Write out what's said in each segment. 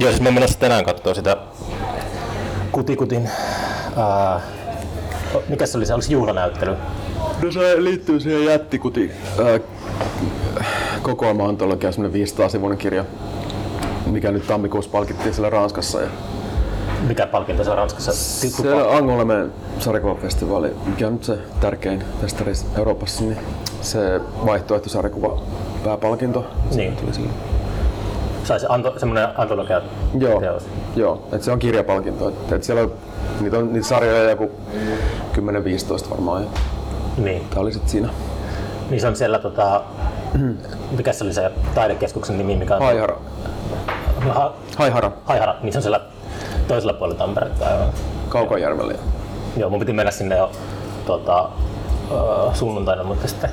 Joo, siis mä menossa tänään katsoa sitä Kutikutin, ää, mikä se oli se, se juhlanäyttely? No se liittyy siihen jättikuti ää, kokoelma-antologia, semmoinen 500-sivuinen kirja, mikä nyt tammikuussa palkittiin siellä Ranskassa. Ja Mikä palkinto se on Ranskassa? se Angoulême sarjakuvafestivaali, mikä on nyt se tärkein festari Euroopassa, niin se vaihtoehtosarjakuva pääpalkinto. Niin. Tuli sille. Saisi anto, semmoinen antologia Joo, teos. joo et se on kirjapalkinto. Et, et siellä on, niitä on niitä sarjoja joku 10-15 varmaan. Niin. tää oli sit siinä. niin se on siellä tota, mikä se oli se taidekeskuksen nimi, mikä on Haihara. Ha, Haihara. Haihara, niin se on siellä toisella puolella Tamperetta. Aivan. Kaukajärvellä. Joo, mun piti mennä sinne jo tota, ö, sunnuntaina, mutta sitten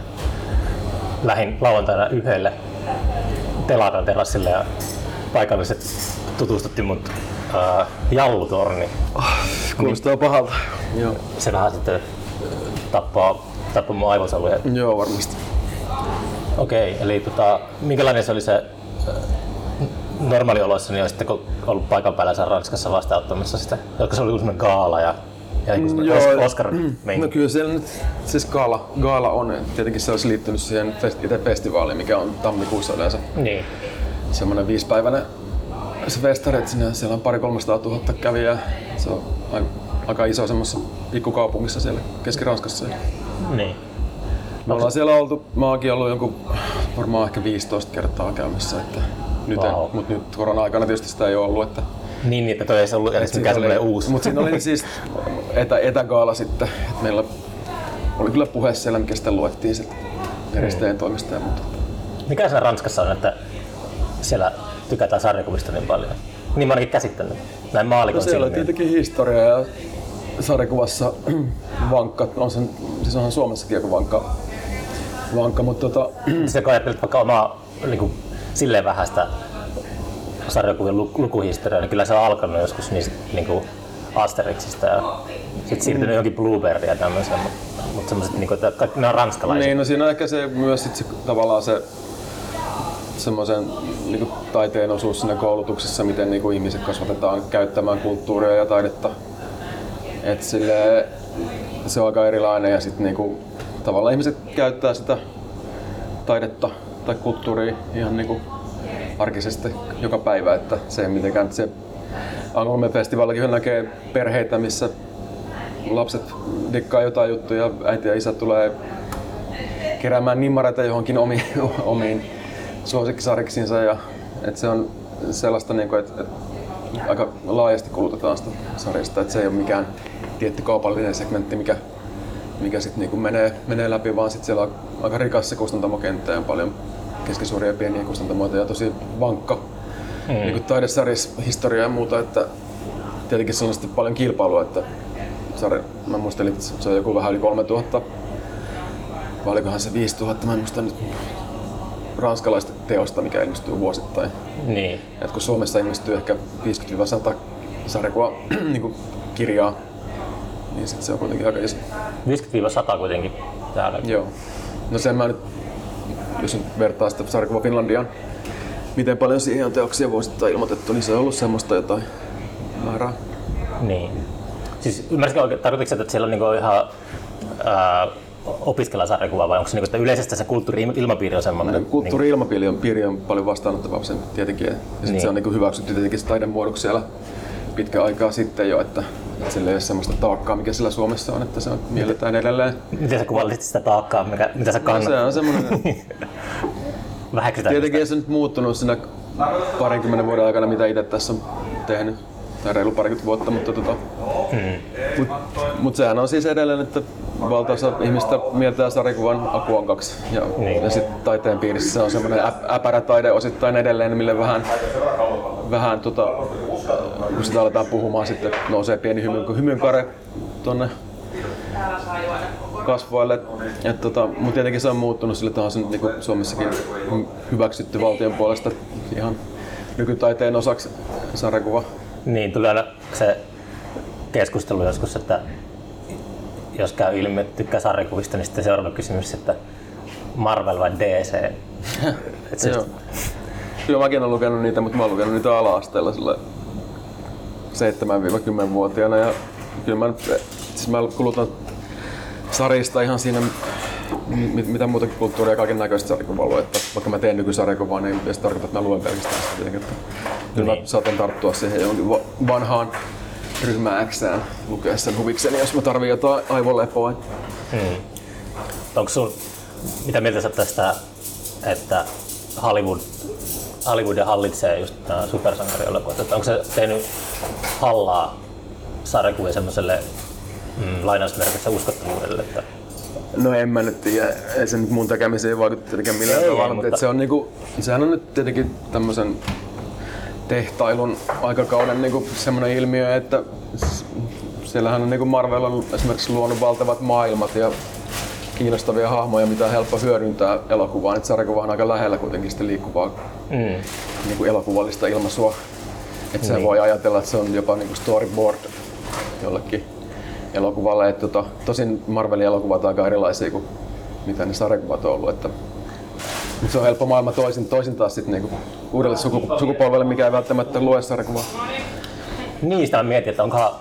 lähin lauantaina yhdelle telakan terassille ja paikalliset tutustutti mut ö, jallutorni. Kuulostaa pahalta. Joo. Se vähän sitten tappaa, tappaa mun aivosoluja. Joo, varmasti. Okei, eli tota, minkälainen se oli se ö, normaalioloissa, niin olisitteko ollut paikan päällä siellä Ranskassa vastaanottamassa sitä? Jotka se oli joku semmoinen gaala ja, ja joku oscar No meininki. kyllä siellä nyt siis gaala, gaala on. Tietenkin se olisi liittynyt siihen fest- itse festivaaliin, mikä on tammikuussa yleensä. Niin. Semmoinen viisipäiväinen se festari, että sinne, siellä on pari 300 000 kävijää. Se on aika, iso semmoisessa pikkukaupungissa siellä Keski-Ranskassa. Niin. Me ollaan siellä oltu, mä oonkin ollut jonkun varmaan ehkä 15 kertaa käymässä, että nyt Wow. en, mutta nyt korona-aikana tietysti sitä ei ole ollut, että Niin, niin, että toi ei se ollut edes mikään semmoinen uusi. Mutta siinä oli siis etä, etägaala sitten, että meillä oli kyllä puhe siellä, mikä sitten luettiin sitten järjestäjän toimesta. ja Mutta Mikä se Ranskassa on, että siellä tykätään sarjakuvista niin paljon? Niin mä ainakin käsittänyt. Näin no maalikon siellä on tietenkin historia ja sarjakuvassa vankka, on sen, siis onhan Suomessakin joku vankka, vankka mutta tota, Se kun ajattelet vaikka omaa niin kuin, silleen vähäistä sarjakuvien lu- lukuhistoriaa, niin kyllä se on alkanut joskus niistä niin kuin Asterixista ja sitten siirtynyt johonkin Blueberryä ja tämmöiseen, mutta, mutta semmoiset, niin kuin, että kaikki ne on ranskalaisia. niin, no siinä on ehkä se myös sit se, tavallaan se semmoisen niin taiteen osuus siinä koulutuksessa, miten niin kuin ihmiset kasvatetaan käyttämään kulttuuria ja taidetta. Et sille, se on aika erilainen ja sitten niinku, tavallaan ihmiset käyttää sitä taidetta tai kulttuuria ihan niinku arkisesti joka päivä, että se ei mitenkään se Angoulême festivaalikin näkee perheitä, missä lapset dikkaa jotain juttuja, äiti ja isä tulee keräämään nimmareita johonkin omiin, omiin suosikkisariksinsa ja että se on sellaista, niinku, että et aika laajasti kulutetaan sitä sarjasta, että se ei ole mikään tietty kaupallinen segmentti, mikä, mikä sit niinku menee, menee läpi, vaan sit siellä on aika rikas se kustantamokenttä ja paljon keskisuuria ja pieniä kustantamoita ja tosi vankka mm. niinku taidesarjis historia ja muuta, että tietenkin se on sitten paljon kilpailua, että sarja, mä muistelin, että se on joku vähän yli 3000 vai olikohan se 5000, mä en muista nyt ranskalaista teosta, mikä ilmestyy vuosittain. Niin. Et kun Suomessa ilmestyy ehkä 50-100 sarjakuva niin kirjaa, niin sit se on kuitenkin aika iso. 50-100 kuitenkin täällä. Joo. No sen mä nyt, jos nyt vertaa sitä sarjakuva Finlandiaan, miten paljon siihen on teoksia vuosittain ilmoitettu, niin se on ollut semmoista jotain määrää. Niin. Siis ymmärsikö oikein, tarkoitiko se, että siellä on niinku ihan ää, opiskella sarjakuvaa vai onko se niinku, että yleisesti se kulttuuri-ilmapiiri on semmoinen? No, Kulttuuri-ilmapiiri on, piiri on paljon vastaanottavampi tietenkin. Ja Niin. se on niin hyväksytty tietenkin taidemuodoksi siellä pitkä aikaa sitten jo, että, että sillä ei ole semmoista taakkaa, mikä sillä Suomessa on, että se on mielletään edelleen. Miten sä kuvailisit sitä taakkaa, mikä, mitä sä No, kannat? se on semmoinen, Väheksytään tietenkin ei se nyt muuttunut siinä parinkymmenen vuoden aikana, mitä itse tässä on tehnyt. Tai reilu parikymmentä vuotta, mutta tota, mut, mut sehän on siis edelleen, että valtaosa ihmistä mieltää sarjakuvan akuankaksi. Ja, Niin. ja sitten taiteen piirissä on semmoinen äp- äpärä taide osittain edelleen, mille vähän, vähän tota, kun sitä aletaan puhumaan, sitten nousee pieni hymy, hymynkare tonne kasvoille. Et, tota, mutta tietenkin se on muuttunut sillä se on niin Suomessakin hyväksytty valtion puolesta ihan nykytaiteen osaksi sarjakuva. Niin, tuli aina se keskustelu joskus, että jos käy ilmi, että tykkää sarjakuvista, niin sitten seuraava kysymys, että Marvel vai DC? Et se, Joo. kyllä mäkin olen lukenut niitä, mutta mä oon lukenut niitä ala-asteella sillä 7-10-vuotiaana ja kyllä mä, siis mä kulutan sarjista ihan siinä mit, mitä muutakin kulttuuria ja kaiken näköistä sarjakuvaa että vaikka mä teen nykysarjakuvaa, niin ei se tarkoita, että mä luen pelkästään sitä tietenkin. Kyllä niin. mä saatan tarttua siihen vanhaan ryhmä X lukea sen huvikseni, jos mä tarvii jotain aivolepoa. Hmm. Onko sun, mitä mieltä sä tästä, että Hollywood, Hollywood hallitsee just nämä supersankarielokuvat? Onko se tehnyt hallaa sarjakuvien semmoiselle mm, lainausmerkissä uskottavuudelle? Että... No en mä nyt tiedä, ei se nyt mun tekemiseen vaikuta tietenkään millään ei, tavalla, ei, mutta... se on niinku, sehän on nyt tietenkin tämmöisen tehtailun aikakauden niinku semmoinen ilmiö, että siellähän on niinku Marvel on esimerkiksi luonut valtavat maailmat ja kiinnostavia hahmoja, mitä on helppo hyödyntää elokuvaan. Sarjakuva on aika lähellä kuitenkin sitä liikkuvaa mm. niin kuin elokuvallista ilmaisua. Että niin. se voi ajatella, että se on jopa niin kuin storyboard jollekin elokuvalle. Et tota, tosin Marvelin elokuvat on aika erilaisia kuin mitä ne sarjakuvat on ollut. Että, mutta se on helppo maailma toisin, toisin taas sit niinku uudelle sukupolvelle, mikä ei välttämättä lue sarjakuvaa. Niin, sitä mietin, että onko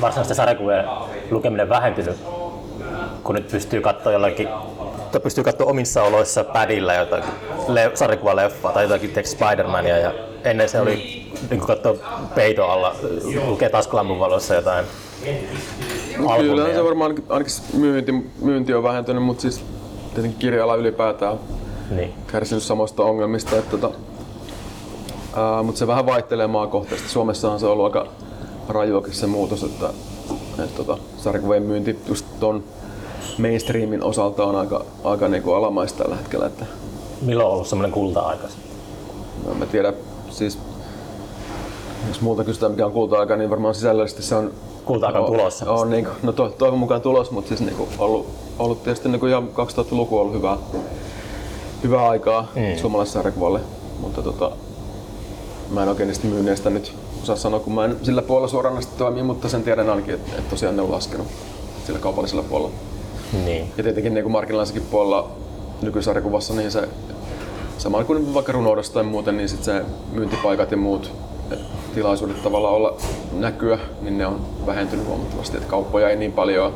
varsinaisten sarjakuvien lukeminen vähentynyt, kun nyt pystyy katsoa jollakin tai pystyy katsoa omissa oloissa padilla jotakin le- sarjakuvaleffaa tai jotakin Spider-Mania ja ennen se oli niin katsoa peito alla, lukee taskulampun valossa jotain Kyllä se varmaan ainakin myynti, myynti on vähentynyt, mutta siis tietenkin kirjala ylipäätään niin. kärsinyt samasta ongelmista. Että tota, ää, mutta se vähän vaihtelee maakohtaisesti. Suomessahan se on ollut aika rajuakin se muutos, että, että tota, sarjakuvien myynti just ton mainstreamin osalta on aika, aika niinku alamaista tällä hetkellä. Että... Milloin on ollut semmoinen kulta-aika? No, mä tiedän, siis jos muuta kysytään mikä on kulta-aika, niin varmaan sisällöllisesti se on kulta-aika on tulossa. On, niin, no to, toivon mukaan tulos, mutta siis niin kuin, ollut, ollut tietysti niin kuin ihan 2000-luku on ollut hyvää, hyvää aikaa mm. suomalaisessa sarjakuvalle, mutta tota, mä en oikein niistä myynneistä nyt osaa sanoa, kun mä en sillä puolella suoraan toimii, mutta sen tiedän ainakin, että, että tosiaan ne on laskenut sillä kaupallisella puolella. Niin. Ja tietenkin niin markkinalaisenkin puolella nykysarjakuvassa, niin se sama kuin vaikka runoudessa tai muuten, niin sit se myyntipaikat ja muut tilaisuudet tavallaan olla näkyä, niin ne on vähentynyt huomattavasti. Että kauppoja ei niin paljon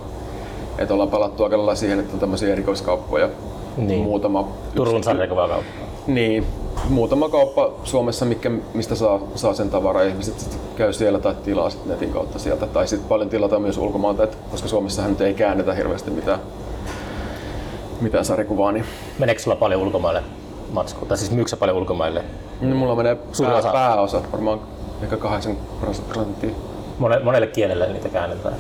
että ollaan palattu aika lailla siihen, että on tämmöisiä erikoiskauppoja. Niin. Muutama Turun sarjakuvakauppa. Niin, muutama kauppa Suomessa, mikä, mistä saa, saa sen tavaraa. Ihmiset sit käy siellä tai tilaa sit netin kautta sieltä. Tai sitten paljon tilataan myös ulkomailta, et, koska Suomessahan nyt ei käännetä hirveästi mitään, mitään sarjakuvaa. Niin... Meneekö sulla paljon ulkomaille matskua? Tai siis myyksä paljon ulkomaille? No, mulla menee pää, osa. pääosa, varmaan ehkä 8 prosenttia. Monelle, monelle kielelle niitä käännetään.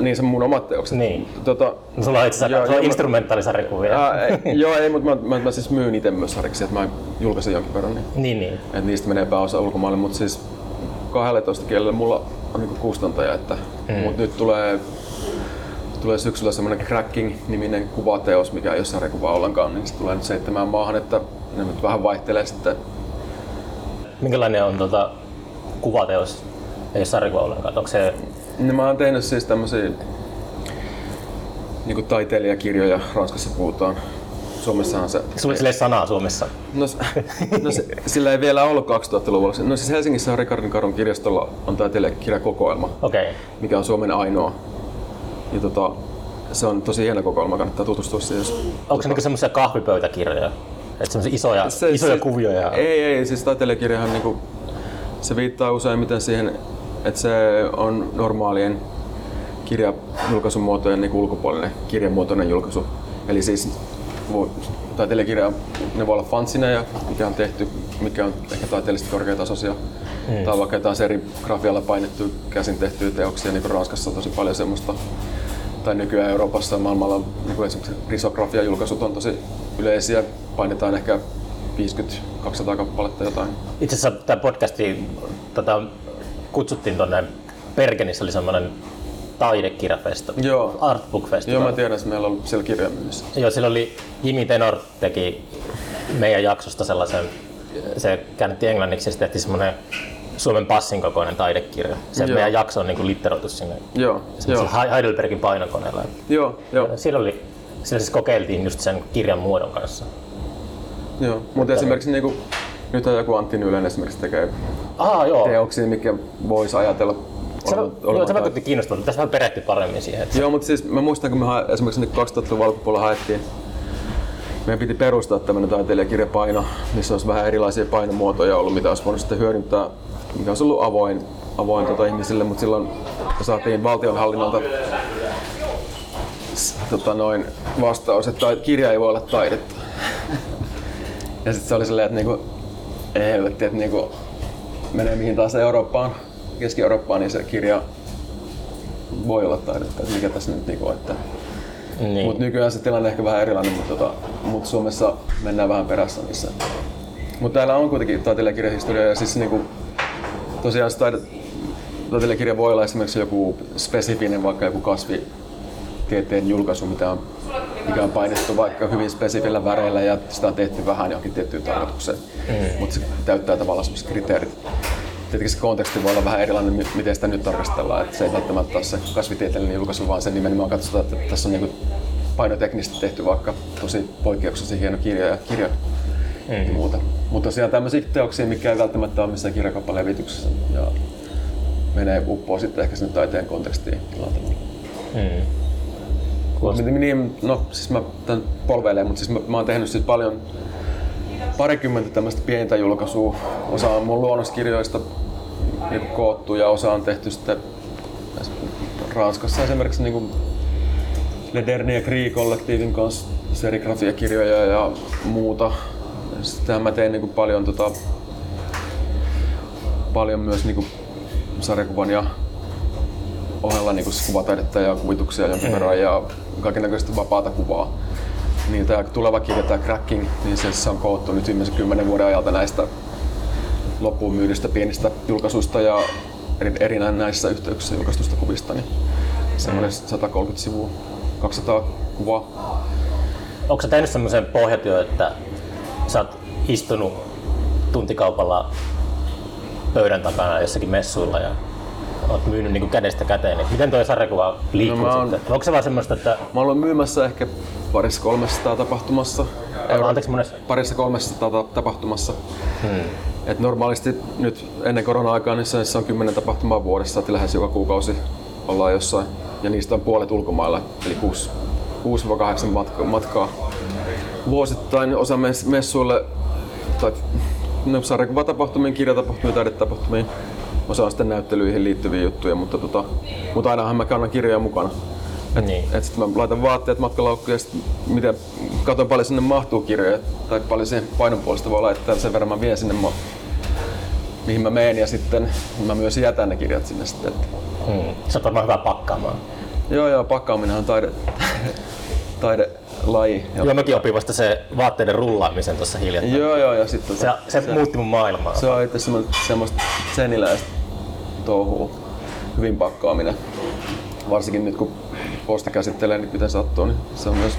Niin, se mun omat teokset. Niin. Tota, no, sulla on itse asiassa joo, instrumentaalisarjakuvia. joo, ei, mutta mä, mä, mä, siis myyn itse myös sarjiksi, että mä julkaisen jonkin verran. Niin, niin. niin. Että niistä menee pääosa ulkomaille, mutta siis 12 kielellä mulla on niinku kustantaja, että mm. mut nyt tulee tulee syksyllä semmoinen Cracking-niminen kuvateos, mikä ei ole sarjakuva ollenkaan, niin se tulee nyt seitsemään maahan, että ne nyt vähän vaihtelee sitten. Minkälainen on tuota, kuvateos? Ei sarjakuva ollenkaan. Onko se... No, mä oon tehnyt siis tämmöisiä niin taiteilijakirjoja, Ranskassa puhutaan. Suomessahan se... Sulla ei sanaa Suomessa? No, no se, sillä ei vielä ollut 2000-luvulla. No siis Helsingissä on Ricardin Karun kirjastolla on taiteilijakirjakokoelma, okay. mikä on Suomen ainoa ja tota, se on tosi hieno kokoelma, kannattaa tutustua siihen. Onko tota... se niinku semmoisia kahvipöytäkirjoja? Että semmoisia isoja, se, isoja se, kuvioja? Ei, ei, siis taiteilijakirjahan niinku, se viittaa useimmiten siihen, että se on normaalien kirjajulkaisumuotojen niin ulkopuolinen kirjamuotoinen julkaisu. Eli siis taiteilijakirja, ne voi olla fansineja, mikä on tehty, mikä on ehkä taiteellisesti korkeatasoisia. Mm. Tai vaikka jotain serigrafialla painettu käsin tehtyjä teoksia, niin kuin Ranskassa on tosi paljon semmoista. Tai nykyään Euroopassa ja maailmalla niin kuin esimerkiksi risografia-julkaisut on tosi yleisiä. Painetaan ehkä 50-200 kappaletta jotain. Itse asiassa tämä podcasti tota, kutsuttiin tuonne Bergenissä oli semmoinen taidekirjafesto, Joo. Artbook Festival. Joo, mä tiedän, että meillä on siellä kirjamyynnissä. Joo, siellä oli Jimmy Tenor teki meidän jaksosta sellaisen, se käännettiin englanniksi ja sitten tehtiin semmoinen Suomen passin kokoinen taidekirja. Se joo. meidän jakso on niin litteroitu sinne joo, joo. Heidelbergin painokoneella. Joo, joo. Siellä, oli, siellä siis kokeiltiin just sen kirjan muodon kanssa. Joo, mutta esimerkiksi niin kuin, Nyt on joku Antti Nylen esimerkiksi tekee Ah, joo. teoksia, mikä voisi ajatella Se, olevan- joo, se vaikutti kiinnostavalta. Tässä vähän perehty paremmin siihen. Että Joo, mutta siis mä muistan, kun me hae, esimerkiksi nyt 2000-luvun alkupuolella haettiin, meidän piti perustaa tämmöinen taiteilijakirjapaino, missä olisi vähän erilaisia painomuotoja ollut, mitä olisi voinut sitten hyödyntää, mikä olisi ollut avoin, avoin tota ihmisille, mutta silloin saatiin valtionhallinnolta tota noin, vastaus, että kirja ei voi olla taidetta. Ja sitten se oli silleen, että niinku, helvetti, että niinku, menee mihin taas Eurooppaan, Keski-Eurooppaan, niin se kirja voi olla taidetta, että mikä tässä nyt niinku on. Että. niin. Mutta nykyään se tilanne ehkä vähän erilainen, mutta tota, mut Suomessa mennään vähän perässä niissä. Mutta täällä on kuitenkin taiteilijakirjahistoria ja siis niinku, tosiaan se taide, taiteilijakirja voi olla esimerkiksi joku spesifinen, vaikka joku kasvitieteen julkaisu, mitä on, mikä on painettu vaikka hyvin spesifillä väreillä ja sitä on tehty vähän johonkin tiettyyn tarkoitukseen. Mm. Mutta se täyttää tavallaan sellaiset kriteerit. Tietenkin se konteksti voi olla vähän erilainen, mi- miten sitä nyt tarkastellaan. Että se ei välttämättä ole se kasvitieteellinen julkaisu, vaan sen nimenomaan katsotaan, että tässä on niinku painoteknisesti tehty vaikka tosi poikkeuksellisen hieno kirja ja kirja mm. ja muuta. Mutta tosiaan tämmöisiä teoksia, mikä ei välttämättä ole missään kirjakappalevityksessä ja menee uppoo sitten ehkä sinne taiteen kontekstiin jollain tavalla. Mm. Niin, no siis mä tän polveilen, mutta siis mä, mä oon tehnyt siis paljon parikymmentä tämmöistä pientä julkaisua. Osa on mun luonnoskirjoista niin koottu ja osa on tehty sitten Ranskassa esimerkiksi niin Le Dernier Cri-kollektiivin kanssa serigrafiakirjoja ja muuta. Sittenhän mä teen niin paljon, tota, paljon myös niin sarjakuvan ja ohella niin kuvataidetta ja kuvituksia jonkin verran ja kaikennäköistä vapaata kuvaa. Niin tämä tuleva kirja, tämä Cracking, niin se, on koottu nyt viimeisen kymmenen vuoden ajalta näistä loppuun myydystä pienistä julkaisuista ja eri, eri näissä yhteyksissä julkaistusta kuvista. Niin semmoinen 130 sivua, 200 kuvaa. Onko sä tehnyt semmoisen pohjatyön, että sä oot istunut tuntikaupalla pöydän takana jossakin messuilla ja oot myynyt niinku kädestä käteen, niin miten toi sarjakuva liikkuu No oon- sitten? Onko se vaan semmoista, että Mä olen myymässä ehkä parissa 300 tapahtumassa. anteeksi monessa? Parissa 300 ta- tapahtumassa. Hmm. Et normaalisti nyt ennen korona-aikaa niin se on 10 tapahtumaa vuodessa, että lähes joka kuukausi ollaan jossain. Ja niistä on puolet ulkomailla, eli 6 6-8 matka- matkaa vuosittain. Osa mes- messuille tai no, sarjakuvatapahtumiin, kirjatapahtumiin, taidetapahtumiin. Osa on sitten näyttelyihin liittyviä juttuja, mutta, tota, mutta ainahan mä kannan kirjoja mukana. Niin. Et sit mä laitan vaatteet matkalaukkuun ja sit miten, katon paljon sinne mahtuu kirjoja tai paljon siihen painon puolesta voi laittaa sen verran mä vien sinne ma- mihin mä menen ja sitten mä myös jätän ne kirjat sinne sitten. Et, Hmm. Sä oot varmaan hyvä pakkaamaan. joo joo, pakkaaminenhan on taide, taidelaji. Ja, Joo, mäkin opin vasta se vaatteiden rullaamisen tuossa hiljattain. joo joo ja sitten Se, se, se muutti mun maailmaa. se on itse semmoista seniläistä touhua, hyvin pakkaaminen. Varsinkin nyt kun posti käsittelee, niin miten sattuu, niin se on myös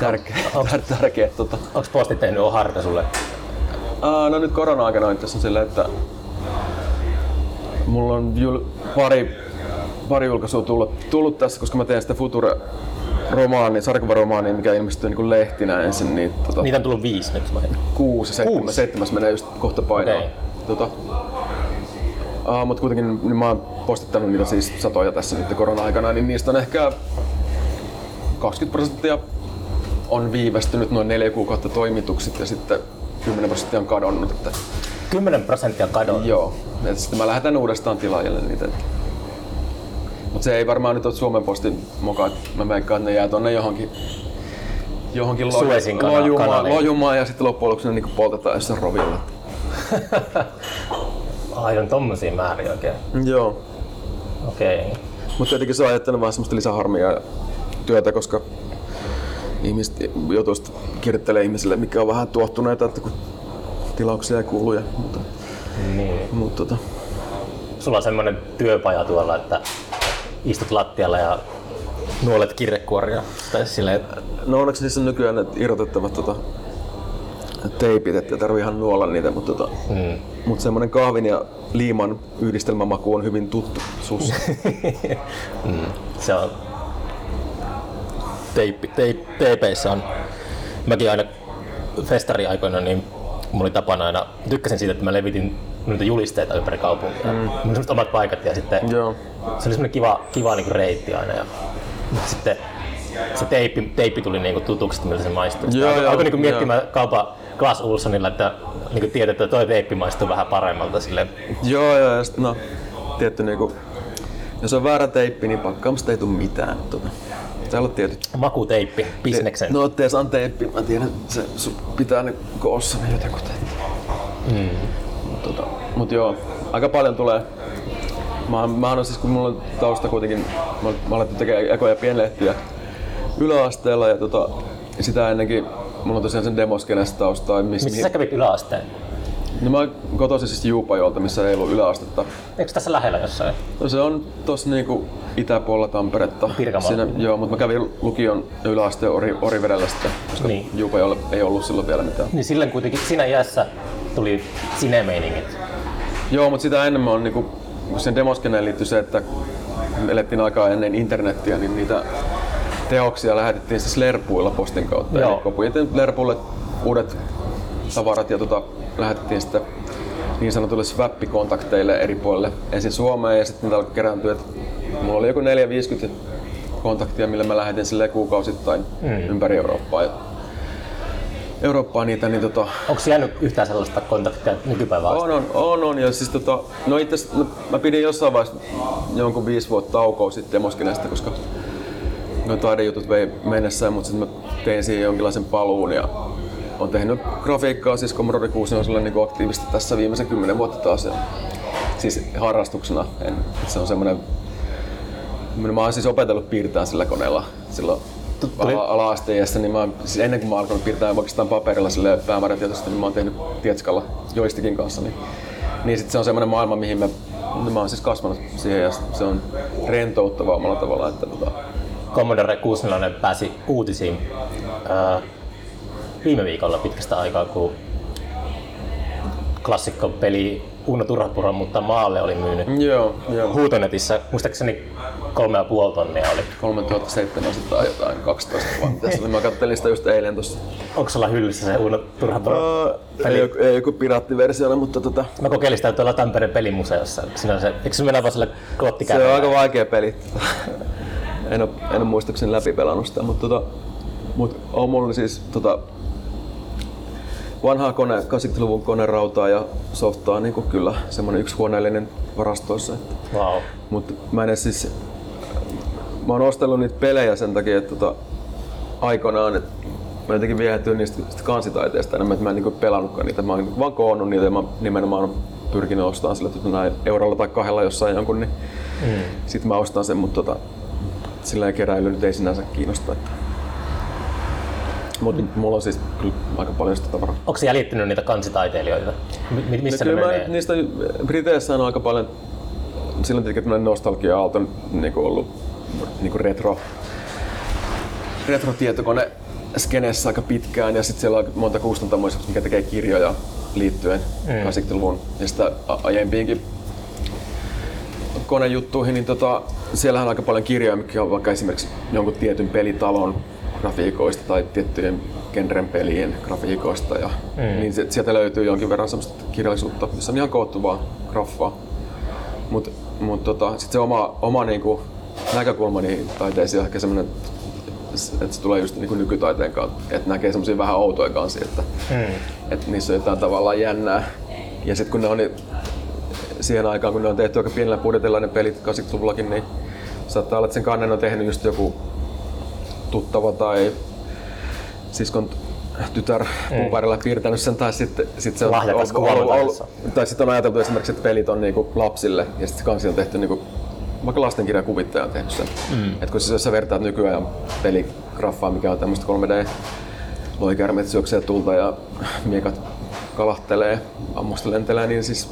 tärkeä, tär, tärkeä tota, Onko postit tehnyt oharta sulle? Aa, no nyt korona-aikana on tässä on silleen, että mulla on jul, pari, pari julkaisua tullut, tullut tässä, koska mä teen sitä Future romaani, sarjakuvaromaani, mikä ilmestyy niin lehtinä ensin, niin tota, Niitä on tullut viisi nyt kuusi ja seitsemän, Kuusi? seitsemäs menee just kohta painoon. Okei. Tota, aa, mutta kuitenkin niin mä oon postittanut niitä siis satoja tässä nyt korona-aikana, niin niistä on ehkä 20 prosenttia on viivästynyt noin neljä kuukautta toimitukset ja sitten 10 prosenttia on kadonnut. Että 10 prosenttia kadonnut. Joo, et sitten mä lähetän uudestaan tilaajille niitä. Mutta se ei varmaan nyt ole Suomen postin että mä veikkaan, että ne jää tonne johonkin, johonkin lojumaan, lojumaan ja sitten loppujen lopuksi ne niinku poltetaan jossain rovilla. Ai on tommosia määriä oikein. Joo. Okei. Okay. Mutta tietenkin se on vähän semmoista lisäharmia ja työtä, koska ihmiset joutuu sitten kirjoittelemaan ihmisille, mikä on vähän tuottuneita, että kun tilauksia ei kuulu. Ja, mutta, Niin. mutta tota, Sulla on semmonen työpaja tuolla, että istut lattialla ja nuolet kirjekuoria. Tai silleen, että No onneksi niissä on nykyään ne irrotettavat tota, teipit, että tarvii ihan nuolla niitä, mutta tota, mm. Mut semmonen kahvin ja liiman yhdistelmämaku on hyvin tuttu sussa. se on... Teippi, teip, teipeissä on... Mäkin aina festariaikoina niin mulla oli tapana aina, tykkäsin siitä, että mä levitin noita julisteita ympäri kaupunkia. Mm. Mulla oli omat paikat ja sitten Joo. se oli semmoinen kiva, kiva niinku reitti aina. Ja, mutta sitten se teippi, teippi tuli niinku tutuksi, miltä se maistuu. Joo, joo, alkoi niinku miettimään kaupan Glass Ulssonilla, että niinku tiedät, että toi teippi maistuu vähän paremmalta. Silleen, Joo, joo, ja sit, no, tietty niinku, jos on väärä teippi, niin pakkaamasta ei tule mitään. Tota, täällä on tietyt makuteippi, bisneksen. No tees on teippi, mä tiedän, että se sun pitää ne koossa ne jotenkin. Mm. Mut, tota, mut joo, aika paljon tulee. Mä, mä oon siis, kun mulla on tausta kuitenkin, mä, mä alettu tekemään ekoja pienlehtiä yläasteella ja tota, sitä ennenkin mulla on tosiaan sen demoskenestä taustaa. Miss, Missä sä kävit yläasteen? No mä kotoisin siis Juupajolta, missä ei ollut yläastetta. Eikö tässä lähellä jossain? No se on tossa niinku itäpuolella Tamperetta. Pirkanmaalla. Siinä, joo, mutta mä kävin lukion yläasteen Ori, Orivedellä sitten, koska Niin. Juupajolla ei ollut silloin vielä mitään. Niin silloin kuitenkin siinä iässä tuli sinemeiningit. Joo, mutta sitä ennen mä oon niinku, sen demoskeneen liittyy se, että me elettiin aikaa ennen internettiä, niin niitä teoksia lähetettiin siis lerpuilla postin kautta. Joo. Eli lerpulle uudet tavarat ja tota, lähetettiin sitten niin sanotuille swappikontakteille eri puolille ensin Suomeen ja sitten niitä alkoi kerääntyä. että Mulla oli joku 450 kontaktia, millä mä lähetin sille kuukausittain mm. ympäri Eurooppaa. Ja Eurooppaa niitä, niin tota, Onko jäänyt yhtään sellaista kontaktia nykypäivään asti? on, on, on, on. Ja siis tota, no itse no, mä pidin jossain vaiheessa jonkun viisi vuotta taukoa sitten Demoskenesta, koska no taidejutut vei mennessään, mutta sitten mä tein siihen jonkinlaisen paluun ja on tehnyt grafiikkaa siis Commodore 64 niin aktiivisesti tässä viimeisen kymmenen vuotta taas. Ja, siis harrastuksena. En, se on semmoinen Mä oon siis opetellut piirtämään sillä koneella silloin Tuli- ala- niin mä, siis ennen kuin mä alkanut piirtää oikeastaan paperilla sille päämäärätietoisesti, niin mä oon tehnyt tietskalla joistickin kanssa. Niin, niin sit se on semmoinen maailma, mihin mä, mä oon siis kasvanut siihen ja se on rentouttavaa omalla tavallaan. Että, tota, Commodore 64 pääsi uutisiin ää, viime viikolla pitkästä aikaa, kun klassikko peli Uno Turhapuro, mutta maalle oli myynyt joo, joo. huutonetissä, muistaakseni kolme ja puoli tonnia oli. 3700 jotain, 12 vai mitä se oli. Mä kattelin sitä just eilen tossa. Onko sulla hyllyssä se Uno Turhapuro? Uh, ei, joku- ei joku piraattiversiona, mutta tota, Mä kokeilin sitä tuolla Tampereen pelimuseossa. Siinä se, eikö se mennä vaan sille se on aika vaikea peli. En ole, en ole muistaakseni läpi pelannut sitä, mutta tota, mut on mulla siis tota, vanhaa kone, 80-luvun konerautaa ja softaa niin kyllä semmonen yksihuoneellinen varastoissa. Wow. Mutta mä en siis, mä oon ostellut niitä pelejä sen takia, että tota, aikoinaan, että mä jotenkin viehätyin niistä sitä kansitaiteesta enemmän, että mä en niinku pelannutkaan niitä. Mä oon niinku vaan koonnut niitä ja mä nimenomaan oon pyrkinyt ostamaan sillä, että näin eurolla tai kahdella jossain jonkun, niin mm. sit mä ostan sen, mutta tota, sillä ei keräily nyt ei sinänsä kiinnosta. Että. Mutta mulla on siis kyllä aika paljon sitä tavaraa. Onko se jäljittänyt niitä kansitaiteilijoita? Mi- missä no, ne mä menee? nyt niistä Briteissä on aika paljon silloin tietenkin tämmöinen nostalgia-aalto niin kuin ollut niin kuin retro, retro-tietokone skeneessä aika pitkään ja sitten siellä on monta kustantamoa, mikä tekee kirjoja liittyen mm. 80-luvun ja sitä aiempiinkin konejuttuihin, niin tota, siellähän on aika paljon kirjoja, mikä on vaikka esimerkiksi jonkun tietyn pelitalon grafiikoista tai tiettyjen genren pelien grafiikoista. Ja, mm. niin se, sieltä löytyy jonkin verran semmoista kirjallisuutta, missä on ihan koottu vaan graffaa. Mutta mut tota, sitten se oma, oma niinku, näkökulma niihin taiteisiin on ehkä semmoinen, että se tulee just niinku nykytaiteen kautta, että näkee semmoisia vähän outoja kansia, että, mm. että niissä on jotain tavallaan jännää. Ja sitten kun ne on niin, siihen aikaan, kun ne on tehty aika pienellä budjetilla ne pelit 80-luvullakin, niin saattaa olla, että sen kannen on tehnyt just joku tuttava tai siskon tytär puuparilla piirtänyt sen, tai sitten sit se on ollut- ollut- ollut- tai sitten on ajateltu esimerkiksi, että pelit on niinku lapsille, ja sitten kansi on tehty niinku, vaikka lastenkirjan kuvittaja on tehnyt sen. Mm. Et kun siis jos sä vertaat nykyajan peligraffaa, mikä on tämmöistä 3D, loikärmet syöksee tulta ja miekat kalahtelee, ammusta lentelee, niin siis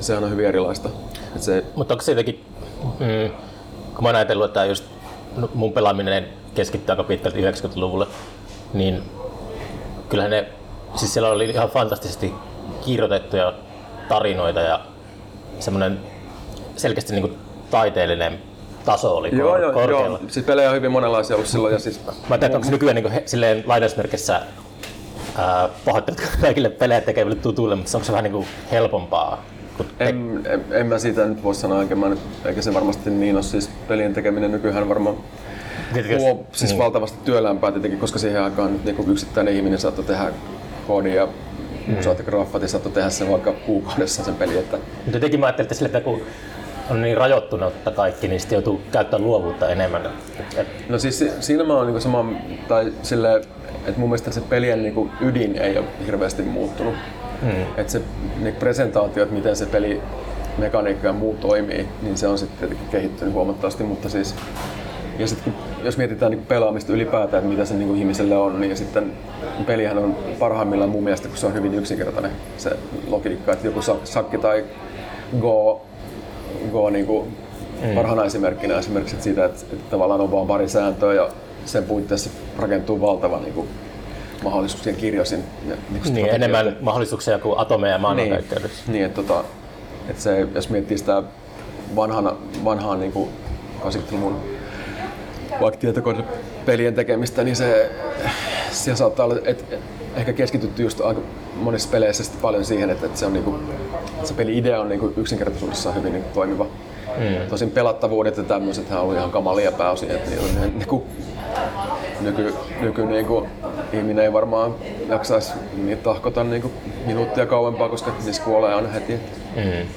sehän on hyvin erilaista. Et se, Mutta onko se jotenkin, mm, kun mä oon ajatellut, että just mun pelaaminen keskittyy aika pitkälti 90-luvulle, niin kyllähän ne, siis siellä oli ihan fantastisesti kirjoitettuja tarinoita ja semmoinen selkeästi niin taiteellinen taso oli joo, kor- joo, korkealla. joo. Siis pelejä on hyvin monenlaisia ollut silloin ja siis Mä ajattelin, että onko se nykyään niin he, silleen lainausmerkissä pahoittelut kaikille pelejä tekeville tutuille, mutta onko se vähän niin kuin helpompaa? Kun te- En, en, en mä siitä nyt voi sanoa, eikä, mä nyt, eikä se varmasti niin ole. Siis pelien tekeminen nykyään varmaan Tietenkin- tuo siis niin. valtavasti työlämpää tietenkin, koska siihen aikaan nyt niinku yksittäinen ihminen saattoi tehdä koodia ja musaat ja graffat ja saattoi tehdä sen vaikka kuukaudessa sen peli. Että Mutta jotenkin mä ajattelin, että, sille, että kun on niin rajoittunutta kaikki, niin sitten joutuu käyttämään luovuutta enemmän. Et, No siis si- siinä mä oon niinku sama, tai sille, että mun mielestä se pelien niinku ydin ei ole hirveästi muuttunut. Mm. Että se ne presentaatiot, miten se peli mekaniikka ja muu toimii, niin se on sitten tietenkin kehittynyt huomattavasti, mutta siis ja sitten jos mietitään niin pelaamista ylipäätään, että mitä se niin ihmiselle on, niin sitten pelihän on parhaimmillaan mun mielestä, kun se on hyvin yksinkertainen se logiikka, että joku sak- sakki tai go, go niin kuin mm. parhaana esimerkkinä esimerkiksi siitä, että, että tavallaan on vain pari sääntöä ja sen puitteissa rakentuu valtava niin kuin, mahdollisuuksien kirjoisin. Ja, niin, kuin niin, enemmän mahdollisuuksia kuin atomeja ja maailmankaikkeudessa. Niin, että tota, että se, jos miettii sitä vanhana, vanhaa niin kuin 80-luvun vaikka tietokonepelien tekemistä, niin se, siellä saattaa olla, että ehkä keskitytty just aika monissa peleissä paljon siihen, että, että se, on niinku, että se peli-idea on niinku yksinkertaisuudessaan hyvin niinku toimiva. Mm. Tosin pelattavuudet ja tämmöiset on ihan kamalia pääosin, että niillä on ne, niinku, nyky, nyky niinku, ihminen ei varmaan jaksaisi niitä tahkota niinku minuuttia kauempaa, koska niissä kuolee aina heti. Mm.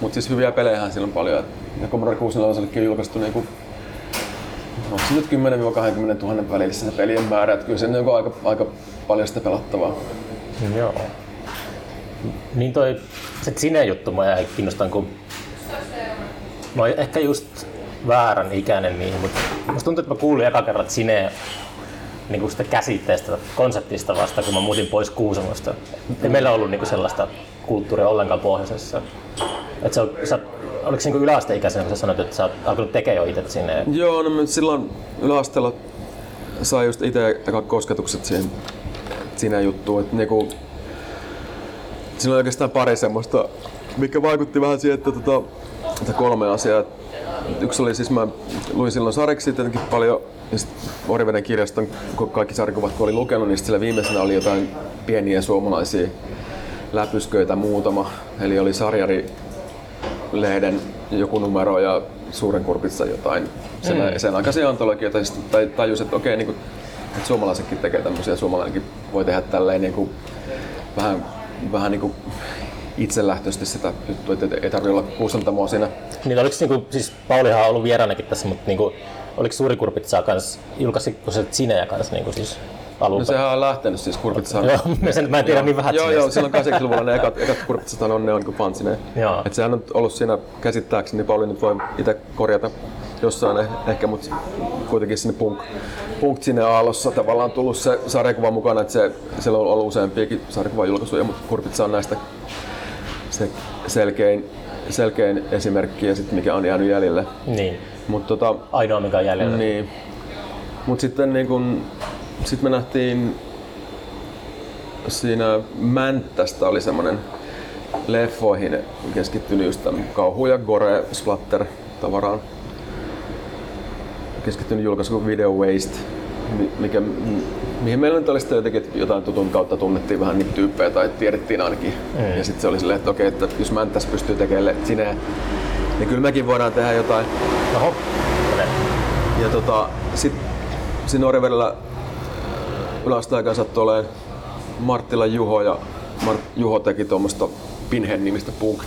Mutta siis hyviä pelejä siellä on paljon. Ja Commodore 64 on julkaistu niinku, onko se nyt 10 000 välissä se pelien määrä, että kyllä se on aika, aika paljon sitä pelattavaa. Joo. Niin toi se Cine-juttu mä jäi kiinnostan, kun mä oon ehkä just väärän ikäinen niihin, mutta musta tuntuu, että mä kuulin eka kerran Cine niin kuin sitä käsitteestä, konseptista vasta, kun mä muutin pois Kuusamosta. Ei meillä ollut niin kuin sellaista kulttuuria ollenkaan pohjoisessa. Et on, sä, oliko se niin yläasteikäisenä, kun sä sanoit, että sä oot alkanut tekemään jo itse sinne? Joo, no silloin yläasteella sai just itse kosketukset siihen siinä juttuun. Että niinku, siinä oli oikeastaan pari semmoista, mikä vaikutti vähän siihen, että tota, kolme asiaa. Yksi oli siis, mä luin silloin sariksi tietenkin paljon, ja Oriveden kirjaston kaikki sarjakuvat kun oli lukenut, niin sillä viimeisenä oli jotain pieniä suomalaisia läpysköitä muutama. Eli oli sarjari lehden joku numero ja suuren kurpitsa jotain sen, mm. sen aikaisia antologioita tai- tajus, että okei, niin kuin, että suomalaisetkin tekee tämmöisiä, suomalainenkin voi tehdä tälleen niin kuin, vähän, vähän niin kuin itselähtöisesti sitä juttua, että ei tarvitse olla kustantamoa siinä. Niin oliko niinku, siis Paulihan on ollut vieraanakin tässä, mutta niinku, oliko Suuri Kurpitsaa kans, julkaisitko se Cineä kans niinku siis alun No sehän on lähtenyt siis kurpitsa. Joo, mä, sen, mä en tiedä niin vähän Joo, joo, silloin 80-luvulla ne ekat, ekat kurpitsat on ne on niin fansineen. Joo. Et sehän on ollut siinä käsittääkseni, niin Pauli nyt voi itse korjata jossain eh- ehkä, mutta kuitenkin sinne punk, punk sinne aallossa tavallaan tullut se sarjakuva mukana, että se, siellä on ollut useampiakin sarjakuvan julkaisuja, mutta Kurpitsa on näistä se selkein, selkein esimerkki ja sitten mikä on jäänyt jäljelle. Niin, Mutta tota, ainoa mikä on jäljellä. niin. Mut sitten niin kun, sit me nähtiin siinä Mänttästä oli semmonen leffoihin keskittynyt just kauhu ja gore splatter tavaraan. Keskittynyt julkaisu Video Waste, mi- mikä, mihin meillä nyt oli sitten jotenkin että jotain tutun kautta tunnettiin vähän niitä tyyppejä tai tiedettiin ainakin. Mm. Ja sitten se oli silleen, että okei, että jos Mänttäs pystyy tekemään sinne, niin kyllä mekin voidaan tehdä jotain. Oho, Mene. Ja tota, sit siinä Orivedellä yläasteaikaan sattui olemaan Marttila Juho ja Mart, Juho teki tuommoista Pinhead-nimistä punk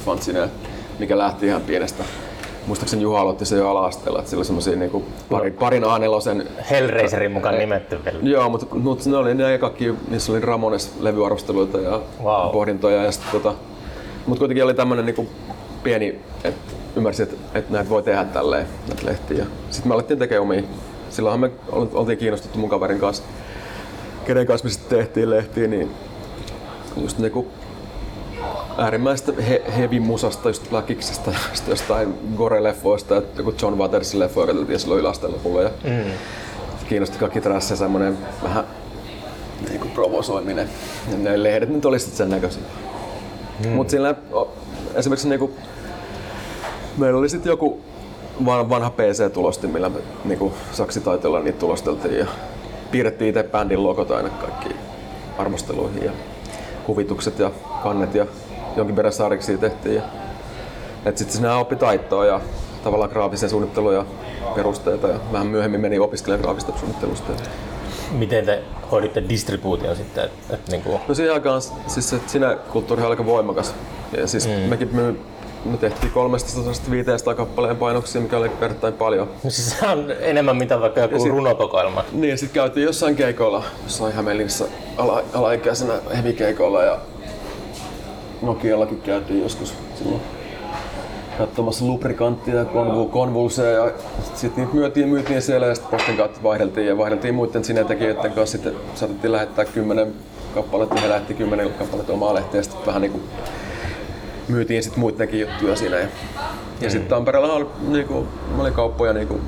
mikä lähti ihan pienestä. Muistaakseni Juho aloitti se jo ala-asteella, että sillä oli semmosia niinku parin, parin A4 Hellraiserin mukaan nimetty vielä. Joo, mutta, mutta ne oli ne kaikki, niissä oli Ramones-levyarvosteluita ja Wow. pohdintoja. Ja sit, tota, mutta kuitenkin oli tämmönen niinku pieni, että ymmärsin, että, että näitä voi tehdä tälleen, näitä lehtiä. Sitten me alettiin tekemään omia. Silloinhan me ol- oltiin kiinnostuttu mun kaverin kanssa, kenen kanssa me sitten tehtiin lehtiä, niin just niinku äärimmäistä he, heavy musasta, just Blackixista, jostain gore-leffoista, että joku John Watersin leffoja katseltiin silloin yläasteella mulle. Ja Mm. kiinnosti kaikki trassa semmonen vähän niinku provosoiminen. Ja ne lehdet nyt oli sen näköisiä. Mm. Mut sillä esimerkiksi niinku, meillä oli sitten joku van- vanha PC-tulosti, millä me niinku saksitaiteella niitä tulosteltiin ja piirrettiin itse bändin logot aina kaikki arvosteluihin ja kuvitukset ja kannet ja jonkin verran sarjiksi tehtiin. Ja, et sitten sinä oppi taitoa ja tavallaan graafisen suunnittelun ja perusteita ja vähän myöhemmin meni opiskelemaan graafista suunnittelusta. Miten te hoiditte distribuution sitten? Et, et niin kuin... No siihen aikaan siis se sinä kulttuuri oli aika voimakas. Ja siis mm. mekin myy, me tehtiin 300-500 kappaleen painoksia, mikä oli verrattain paljon. No siis se on enemmän mitä vaikka joku sit, runokokoelma. Niin, ja sitten käytiin jossain keikoilla, jossain Hämeenlinnassa ala, alaikäisenä hevikeikoilla ja Nokiallakin käytiin joskus silloin katsomassa lubrikanttia ja konvul, konvulseja ja sitten niitä myytiin, myytiin siellä ja sitten postin kautta vaihdeltiin ja vaihdeltiin muiden sinetekijöiden kanssa sitten saatettiin lähettää kymmenen kappaletta ja he lähetti kymmenen kappaletta omaa lehteä ja sitten vähän niinku myytiin sitten muidenkin juttuja siinä ja, ja sitten Tampereella oli, niinku, oli kauppoja niinku,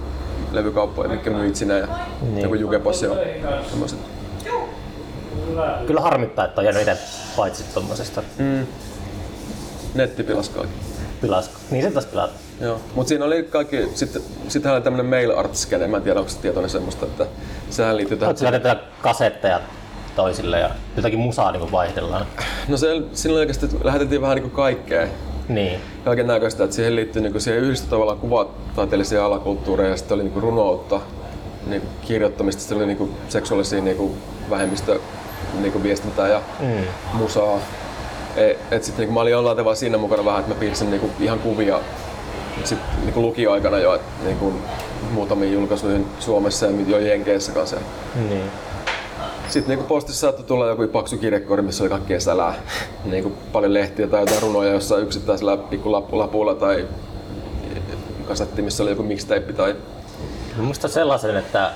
levykauppoja, mitkä myit sinä ja niin. joku Jukebos ja semmoiset. Kyllä harmittaa, että on jäänyt itse paitsi tommosesta. Mm. Netti pilas kaikki. Pilas. Niin se taas pilaa. Joo, mutta siinä oli kaikki, sitten sit oli tämmönen mail art mä en tiedä onko se tietoinen semmoista, että sehän liittyy tähän. Oletko lähetetään kasetteja toisille ja jotakin musaa niin vaihdellaan? No se, silloin oikeasti lähetettiin vähän niin kaikkea. Niin. Kaiken näköistä, että siihen liittyy niin siihen yhdistyi tavallaan kuvataiteellisia alakulttuureja ja sitten oli niin kuin runoutta, niin kuin kirjoittamista, sitten oli niin kuin seksuaalisia niin kuin vähemmistö niin kuin viestintää ja mm. musaa. Et, et sit, niin mä olin jollain tavalla siinä mukana vähän, että mä piirsin niin kuin ihan kuvia sit, niin kuin lukioaikana jo et, niin kuin muutamiin julkaisuihin Suomessa ja jo Jenkeissä kanssa. Niin. Sitten niin postissa saattoi tulla joku paksu kirjekori, missä oli kaikkea sälää. niin kuin paljon lehtiä tai jotain runoja jossain yksittäisellä pikkulapulla tai kasetti, missä oli joku mixtape tai... Muista sellaisen, että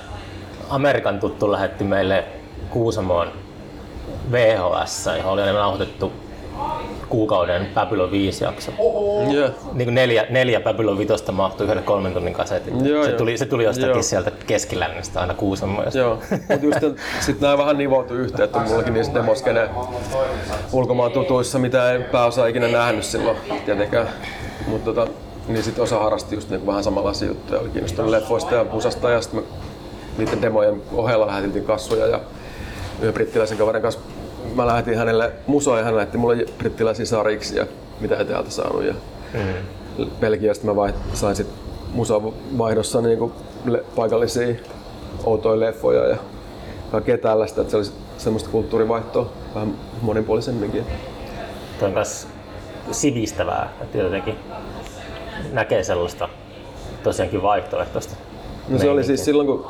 Amerikan tuttu lähetti meille Kuusamoon VHS, johon oli nauhoitettu kuukauden Babylon 5 jakso. Yeah. Niin kuin neljä, neljä Babylon 5 mahtui yhdelle kolmen tunnin kasetin. Yeah, se, tuli, se tuli jostakin yeah. sieltä keskilännestä aina Kuusamoista. Joo, mutta just sitten nämä vähän nivoutui yhteen, että mullakin niissä demoskene ulkomaan tutuissa, mitä en pääosa ikinä nähnyt silloin tietenkään. Mutta tota, niin sitten osa harrasti just niinku vähän samanlaisia juttuja, oli kiinnostunut leffoista ja pusasta ja sitten niiden demojen ohella lähetiltiin kasvoja ja yhden brittiläisen kaverin kanssa mä lähetin hänelle musoa ja hän lähetti mulle brittiläisiä sariksi ja mitä he täältä saanut. Ja mm. Belgiasta mä vaiht, sain sit musan vaihdossa niinku le, paikallisia outoja leffoja ja kaikkea tällaista, että se oli semmoista kulttuurivaihtoa vähän monipuolisemminkin. Tuo on myös sivistävää, että jotenkin näkee sellaista tosiaankin vaihtoehtoista. No se oli siis silloin, kun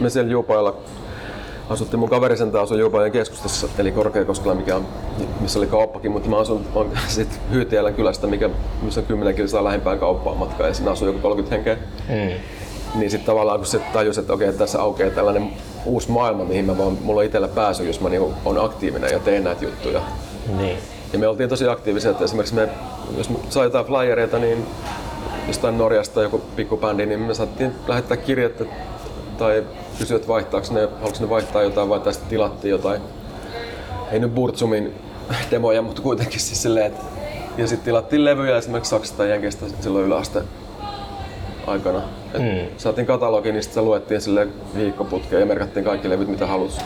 me siellä Juupailla asuttiin mun kaveri sen asui Juupajan keskustassa, eli Korkeakoskella, mikä on, missä oli kauppakin, mutta mä asun on, sit Hyytiälän kylästä, mikä, missä on 10 kilsaa lähimpään kauppaan matkaa, ja siinä asuu joku 30 henkeä. Mm. Niin sitten tavallaan kun se tajus, että okei, tässä aukeaa tällainen uusi maailma, mihin mä vaan, mulla on itsellä pääsy, jos mä niinku on aktiivinen ja teen näitä juttuja. Niin. Ja me oltiin tosi aktiivisia, että esimerkiksi me, jos me sai jotain flyereita, niin jostain Norjasta joku pikkubändi, niin me saattiin lähettää kirjettä tai kysyä, että vaihtaako ne, haluatko ne vaihtaa jotain vai tästä tilattiin jotain. Ei nyt Burtsumin demoja, mutta kuitenkin siis silleen, että ja sitten tilattiin levyjä esimerkiksi Saksasta tai Jenkeistä silloin yläaste aikana. Et mm. Saatiin katalogi, niin sitten luettiin sille viikkoputkeen ja merkattiin kaikki levyt, mitä halus.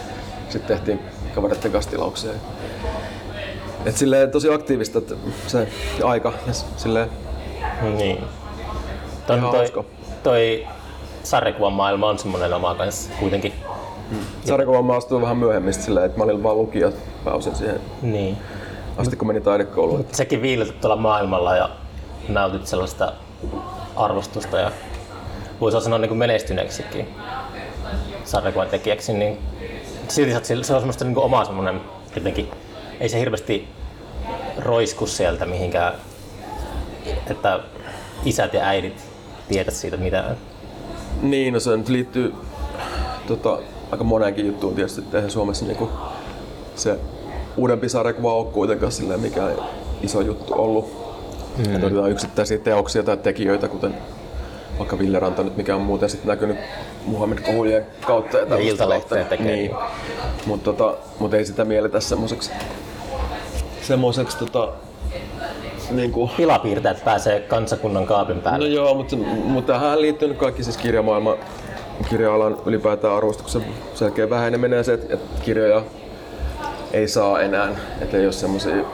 Sitten tehtiin kavereiden kanssa tilauksia. Et silleen tosi aktiivista että se aika ja silleen. Niin. Ton, toi, toi sarjakuvan maailma on semmoinen oma kanssa kuitenkin. Hmm. Sarjakuvan mä astuin vähän myöhemmin silleen, että mä olin vaan lukija pääosin siihen. Niin. Asti kun meni taidekouluun. Mut sekin viilytit tuolla maailmalla ja nautit sellaista arvostusta ja voisi sanoa niin kuin menestyneeksikin sarjakuvan tekijäksi, niin silti se on semmoista niin omaa semmoinen jotenkin, ei se hirveästi roisku sieltä mihinkään, että isät ja äidit tietä siitä mitään. Niin, no se nyt liittyy tota, aika moneenkin juttuun tietysti, että eihän Suomessa niinku se uudempi sarjakuva ole kuitenkaan silleen mikään iso juttu ollut. Mm. Että otetaan yksittäisiä teoksia tai tekijöitä, kuten vaikka Ville Ranta nyt, mikä on muuten sitten näkynyt Muhammed Kohujen kautta. Ja, ja Iltalehteä tekee. Niin. Mutta tota, mut ei sitä mielletä semmoiseksi semmoiseksi tota, niin kuin... Pilapiirtäjät pääsee kansakunnan kaapin päälle. No joo, mutta, mutta tähän liittyy nyt kaikki siis kirjamaailma, kirja-alan ylipäätään arvostuksen selkeä väheneminen se, että kirjoja ei saa enää, että ei ole semmoisia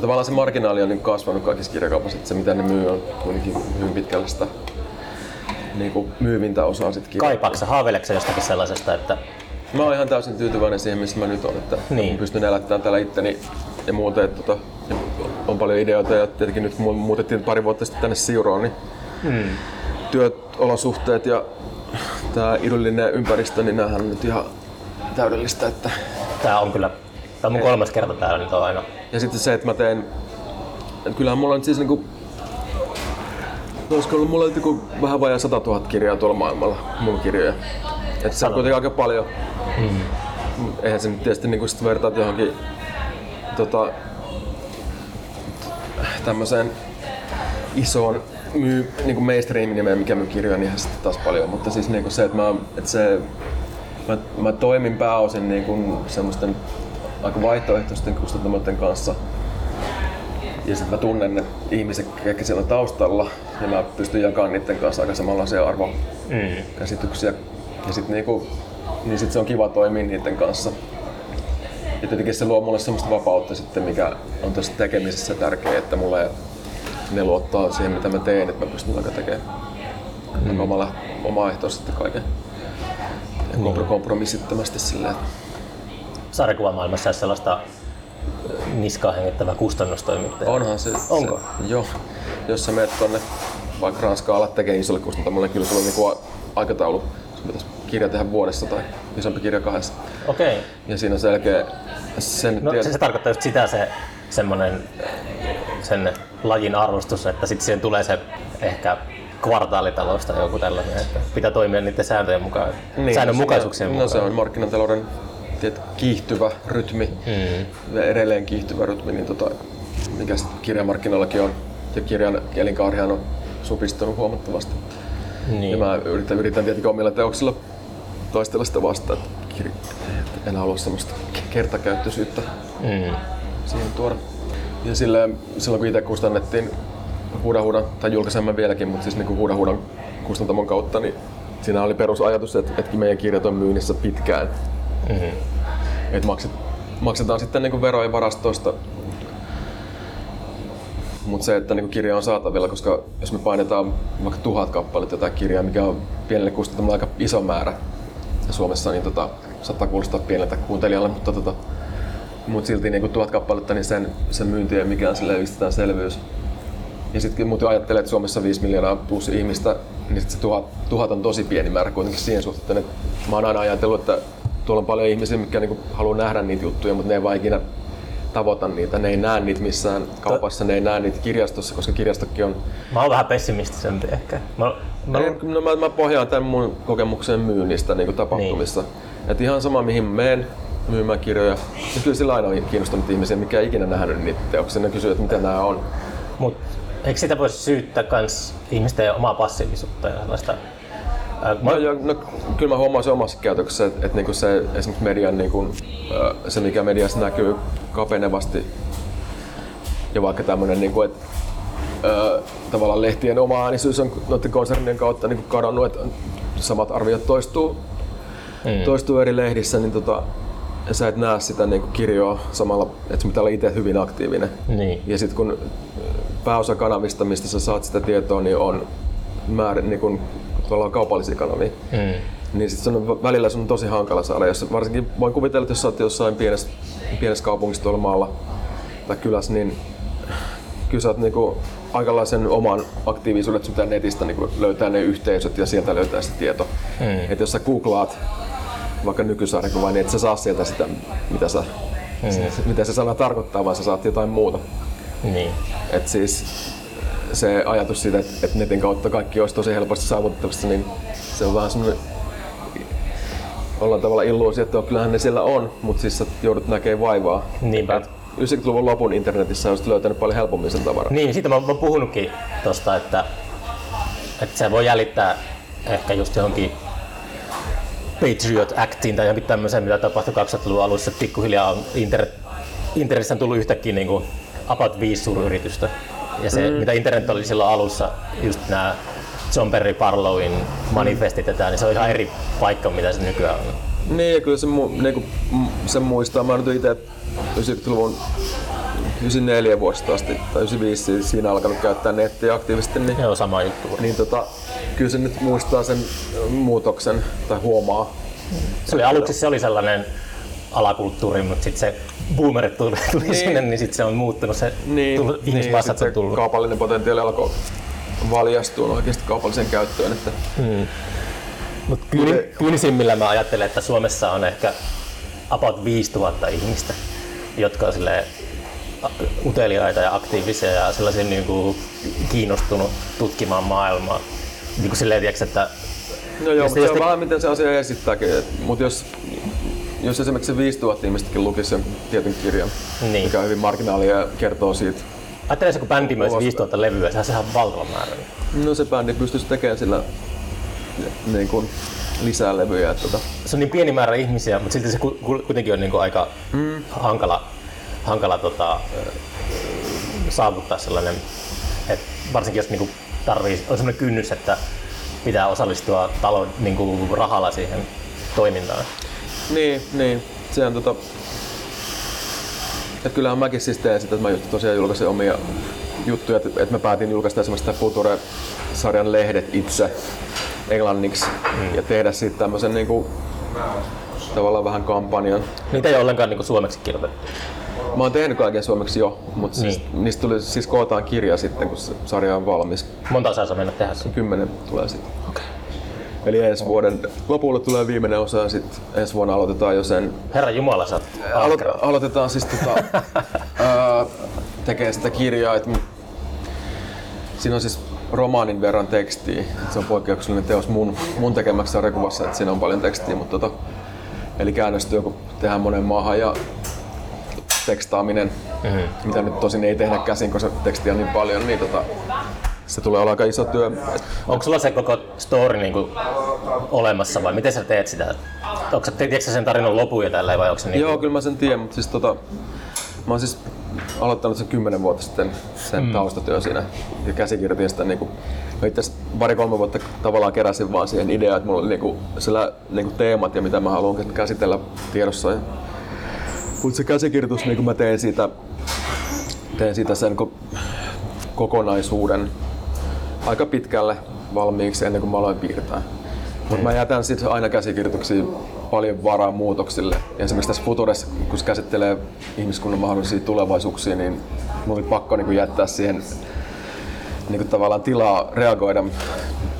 tavallaan se marginaali on niin kasvanut kaikissa kirjakaupassa, että se mitä ne myy on kuitenkin hyvin pitkälle sitä niin kuin myyvintä osaa sit kirjaa. Kaipaaksa, haaveileksä jostakin sellaisesta, että Mä oon ihan täysin tyytyväinen siihen, missä mä nyt olen, että niin. pystyn elättämään täällä itteni ja muuten, että tota, on paljon ideoita ja tietenkin nyt mu- muutettiin pari vuotta sitten tänne Siuroon, niin mm, työolosuhteet ja tämä idyllinen ympäristö, niin näähän on nyt ihan täydellistä. Että... tää on kyllä, tää on mun kolmas kerta täällä nyt on aina. Ja sitten se, että mä teen, että kyllähän mulla on siis niinku, olisiko ollut mulla joku vähän vajaa 100 000 kirjaa tuolla maailmalla, mun kirjoja. Että se on kuitenkin aika paljon. Mm. Eihän se nyt tietysti niinku sit vertaat johonkin tota, tämmöiseen isoon myy, niinku mainstream-nimeen, mikä myy kirjoja, niin sitten taas paljon. Mutta siis niinku se, että mä, että se, mä, mä toimin pääosin niinku semmoisten aika vaihtoehtoisten kustantamoiden kanssa. Ja sitten mä tunnen ne ihmiset, jotka siellä on taustalla, ja mä pystyn jakamaan niiden kanssa aika samanlaisia arvokäsityksiä. Mm. Ja sitten niinku, niin sit se on kiva toimia niiden kanssa. Ja tietenkin se luo mulle semmoista vapautta sitten, mikä on tuossa tekemisessä tärkeää, että mulle ne luottaa siihen, mitä mä teen, että mä pystyn aika tekemään mm. omalla, omaehtoisesti kaiken. Ja Niin. kompromissittomasti silleen, Sarjakuvamaailmassa olisi sellaista niskaa hengittävää kustannustoimittajaa. Onhan se. Onko? Se, joo. Jos sä menet tonne vaikka Ranskaan alat tekee isolle kustantamolle, kyllä sulla on niinku aikataulu. Sun pitäisi kirja tehdä vuodessa tai isompi kirja kahdessa. Okei. Ja siinä on selkeä sen No tiet- se, se tarkoittaa just sitä se semmonen sen lajin arvostus, että sitten siihen tulee se ehkä kvartaalitalous tai joku tällainen, että pitää toimia niiden sääntöjen mukaan, niin, säännönmukaisuuksien no, mukaan. No se on markkinatalouden tiet, kiihtyvä rytmi, Mm. ja edelleen kiihtyvä rytmi, niin tota, mikä kirjamarkkinoillakin on. Ja kirjan elinkaarihan on supistunut huomattavasti. Ja Niin. mä yritän, yritän tietenkin omilla teoksilla taistella sitä vastaan, että, en halua semmoista kertakäyttöisyyttä Mm. siihen tuoda. Ja silleen, silloin kun itse kustannettiin Hudahudan, tai julkaisemme vieläkin, mutta siis niin Hudahudan kustantamon kautta, niin siinä oli perusajatus, että, että meidän kirjat on myynnissä pitkään. Mm. Että makset, maksetaan sitten niin veroja varastoista. Mutta se, että niin kirja on saatavilla, koska jos me painetaan vaikka tuhat kappaletta jotain kirjaa, mikä on pienelle kustantamolle aika iso määrä ja Suomessa, niin tota, saattaa kuulostaa pieneltä kuuntelijalle, mutta tota, mut silti niin tuhat kappaletta, niin sen, sen myynti ei mikään sille selvyys. Ja sitten muuten ajattelee, että Suomessa on 5 miljoonaa plus ihmistä, niin sit se tuhat, tuhat on tosi pieni määrä kuitenkin siihen suhteen. Että mä oon aina ajatellut, että tuolla on paljon ihmisiä, mitkä niinku haluaa nähdä niitä juttuja, mutta ne ei vaan ikinä tavoita niitä. Ne ei näe niitä missään kaupassa, ne ei näe niitä kirjastossa, koska kirjastokin on... Mä oon vähän pessimistisempi ehkä. Mä, mä, no mä, mä pohjaan tämän mun kokemuksen myynnistä niin tapahtumissa. Niin. Et ihan sama mihin menen myymään kirjoja, niin kyllä sillä aina on kiinnostunut ihmisiä, mikä ei ikinä nähnyt niitä teoksia. Ne kysyy, että mitä nämä on. Mut eikö sitä voisi syyttää kans ihmisten omaa passiivisuutta ja sellaista? Mä, No, joo, no, kyllä mä huomaan se omassa käytöksessä, että, että niinku se, esimerkiksi median, niinku, ö, se mikä mediassa näkyy kapenevasti ja vaikka tämmöinen, niinku, että tavallaan lehtien oma äänisyys on noiden konsernien kautta niinku kadonnut, että samat arviot toistuu, Mm. toistuu eri lehdissä, niin tota, ja sä et näe sitä niinku kirjoa samalla, että pitää olla itse hyvin aktiivinen. Niin. Ja sitten kun pääosa kanavista, mistä sä saat sitä tietoa, niin on määrä, niin tavallaan kaupallisia kanavia. Mm. Niin sit se on, välillä se on tosi hankala saada. Jos, varsinkin voin kuvitella, että jos sä oot jossain pienessä, pienessä kaupungissa tuolla maalla tai kylässä, niin kyllä sä oot niinku aikalaisen oman aktiivisuuden, että sun pitää netistä niinku löytää ne yhteisöt ja sieltä löytää se tieto. Mm. Et jos sä googlaat vaikka nykysarjakuvaa, niin et sä saa sieltä sitä, mitä, sä, Mm. mitä se sana tarkoittaa, vaan sä saat jotain muuta. Niin. Et siis se ajatus siitä, että, että netin kautta kaikki olisi tosi helposti saavutettavissa, niin se on vähän semmoinen ollaan tavalla illuusio, että kyllähän ne siellä on, mutta siis sä joudut näkemään vaivaa. Niinpä. Et 90-luvun lopun internetissä olisit löytänyt paljon helpommin sen tavaran. Niin, siitä mä oon puhunutkin tosta, että, että se voi jäljittää ehkä just johonkin Patriot Actiin tai johonkin tämmöiseen, mitä tapahtui 2000-luvun alussa. että Pikkuhiljaa on internet, internetissä on tullut yhtäkkiä niin kuin about viisi suuryritystä. Ja se, mm. mitä internet oli silloin alussa, just nämä John Perry Barlowin manifestit ja tää, niin se on ihan eri paikka, mitä se nykyään on. Niin, ja kyllä se, mu, niinku, m- se muistaa. Mä nyt itse 90-luvun 94 vuodesta asti, tai 95 siis siinä alkanut käyttää nettiä aktiivisesti, niin, Joo, sama juttu. niin tota, kyllä se nyt muistaa sen muutoksen, tai huomaa. Se oli aluksi se oli sellainen alakulttuuri, mutta sitten se boomerit tuli, tuli Niin. sinne, niin sitten se on muuttunut. Se tullut, ihmismassat sit on tullut. Kaupallinen potentiaali alkoi valjastua oikeasti kaupalliseen käyttöön. Että, Mutta kyyni, kyynisimmillä mä ajattelen, että Suomessa on ehkä about 5000 ihmistä, jotka on silleen uteliaita ja aktiivisia ja sellaisia niin kuin kiinnostunut tutkimaan maailmaa. Niin kuin silleen, tiiäks, että no joo, mutta se on te- vähän miten se asia esittääkin. Mutta jos, jos esimerkiksi se 5000 ihmistäkin lukisi sen tietyn kirjan, Niin. mikä on hyvin marginaalia ja kertoo siitä, ajattelen se, kun bändi myös Ulos. 5000 levyä, sehän on valtava määrä. no se bändi pystyisi tekemään sillä niin kuin lisää levyjä. Että, tota, se on niin pieni määrä ihmisiä, mutta silti se ku- ku- kuitenkin on niin kuin aika mm. hankala, hankala tota, saavuttaa sellainen, että varsinkin jos niin kuin tarvii, on sellainen kynnys, että pitää osallistua talon niin kuin rahalla siihen toimintaan. Niin, niin. Se on tota... Et kyllähän mäkin siis teen sitä, että mä just tosiaan julkaisen omia juttuja, että, että mä päätin julkaista esimerkiksi sitä Future-sarjan lehdet itse englanniksi mm. ja tehdä siitä tämmöisen niinku, tavallaan vähän kampanjan. Niitä ei ole ollenkaan niin kuin suomeksi kirjoitettu. Mä oon tehnyt kaiken suomeksi jo, mutta siis, Niin. niistä tuli, siis kootaan kirja sitten, kun se sarja on valmis. Monta osaa saa mennä tehdä sen. Kymmenen tulee sitten. Eli ensi vuoden lopulla tulee viimeinen osa ja sitten ensi vuonna aloitetaan jo sen Herra Jumala, sä Alo- aloitetaan siis tota, ää, tekee sitä kirjaa, että siinä on siis romaanin verran tekstiä. Se on poikkeuksellinen teos mun, mun tekemäksi sarjakuvassa, että siinä on paljon tekstiä, mutta tota, eli käännöstyö, kun tehdään monen maahan ja tekstaaminen, mm-hmm. mitä nyt tosin ei tehdä käsin, koska tekstiä on niin paljon, niin tota, se tulee olla aika iso työ. Onko sulla se koko story niin kuin olemassa vai miten sä teet sitä? Onko sä, tiedätkö sen tarinan lopun ja tälleen vai onko se niin Joo, kyllä mä sen tiedän, mutta siis tota, mä oon siis aloittanut sen kymmenen vuotta sitten sen mm. taustatyö siinä ja käsikirjoitin sitä niinku, mä itse pari-kolme vuotta tavallaan keräsin vaan siihen ideaan, että mulla oli niinku, siellä niinku teemat ja mitä mä haluan käsitellä tiedossa. Mutta se käsikirjoitus, niin mä teen siitä, teen siitä sen ko- kokonaisuuden aika pitkälle valmiiksi ennen kuin mä aloin piirtää. Mutta mä jätän sitten aina käsikirjoituksiin paljon varaa muutoksille. Ja esimerkiksi tässä Futures, kun se käsittelee ihmiskunnan mahdollisia tulevaisuuksia, niin mun oli pakko niin jättää siihen niin tavallaan tilaa reagoida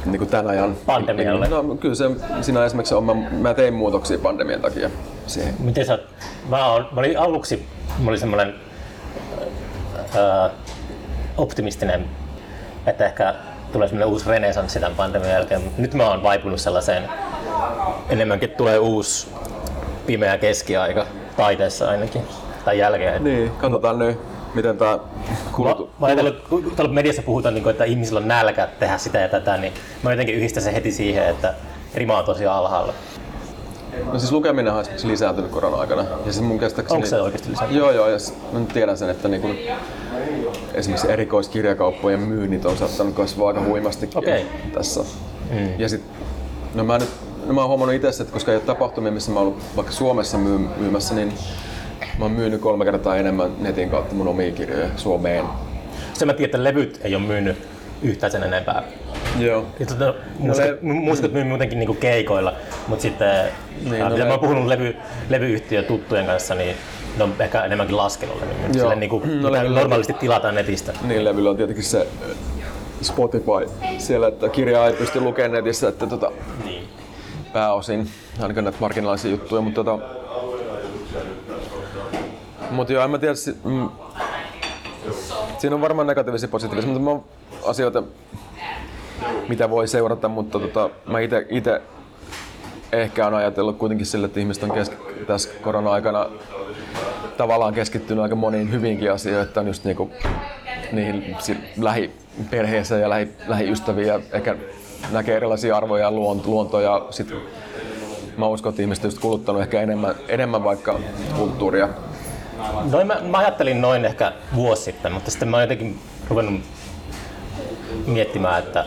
niin tämän ajan Pandemialle. No kyllä se siinä esimerkiksi on, mä, mä tein muutoksia pandemian takia siihen. Miten sä, mä, oon, mä olin aluksi, mä olin semmoinen ää, optimistinen, että ehkä tulee semmoinen uusi renesanssi tämän pandemian jälkeen. Nyt mä oon vaipunut sellaiseen, enemmänkin tulee uusi pimeä keskiaika, taiteessa ainakin, tai jälkeen. Niin, katsotaan nyt, miten tämä Mä, kulutu... mä ajattelin, kun tuolla mediassa puhutaan, niin kuin, että ihmisillä on nälkä tehdä sitä ja tätä, niin mä jotenkin yhdistän sen heti siihen, että rima on tosi alhaalla. No siis lukeminen on esimerkiksi lisääntynyt korona-aikana. Ja siis mun käsittääkseni... Onko se oikeasti lisääntynyt? Joo, joo, ja mä nyt tiedän sen, että niin kun esimerkiksi erikoiskirjakauppojen myynnit on saattanut kasvaa aika huimastikin Okei. tässä. Mm. Ja sit, no mä, nyt, no mä oon huomannut itse, että koska ei ole tapahtumia, missä mä oon ollut vaikka Suomessa myy, myymässä, niin mä oon myynyt kolme kertaa enemmän netin kautta mun omia kirjoja Suomeen. Se mä tiedän, että levyt ei ole myynyt yhtään sen enempää. Joo. Ja tota, musikot, le- musikot myy muutenkin niinku keikoilla, mutta sitten niin, no mitä le- mä oon puhunut levy, levyyhtiön tuttujen kanssa, niin ne on ehkä enemmänkin laskelulla. Niin Joo. Sille, niinku, No mitä levyllä- normaalisti tilataan netistä. Niin levyllä on tietenkin se äh, Spotify siellä, että kirjaa ei pysty lukemaan netissä, että tota, Niin. Pääosin, ainakaan näitä marginaalisia juttuja, mutta tota... Mut joo, en mä tiedä, si- mm, siinä on varmaan negatiivisia ja positiivisia, mutta mä asioita, mitä voi seurata, mutta tota, mä ite ehkä on ajatellut kuitenkin sille, että ihmiset on kesk- tässä korona-aikana tavallaan keskittynyt aika moniin hyvinkin asioihin, että on just niinku niihin si- lähiperheeseen ja lähi, lähiystäviä ja ehkä näkee erilaisia arvoja ja luont- luontoa ja sit mä uskon, että ihmiset on kuluttanut ehkä enemmän, enemmän vaikka kulttuuria. Noin mä, mä, ajattelin noin ehkä vuosi sitten, mutta sitten mä oon jotenkin ruvennut miettimään, että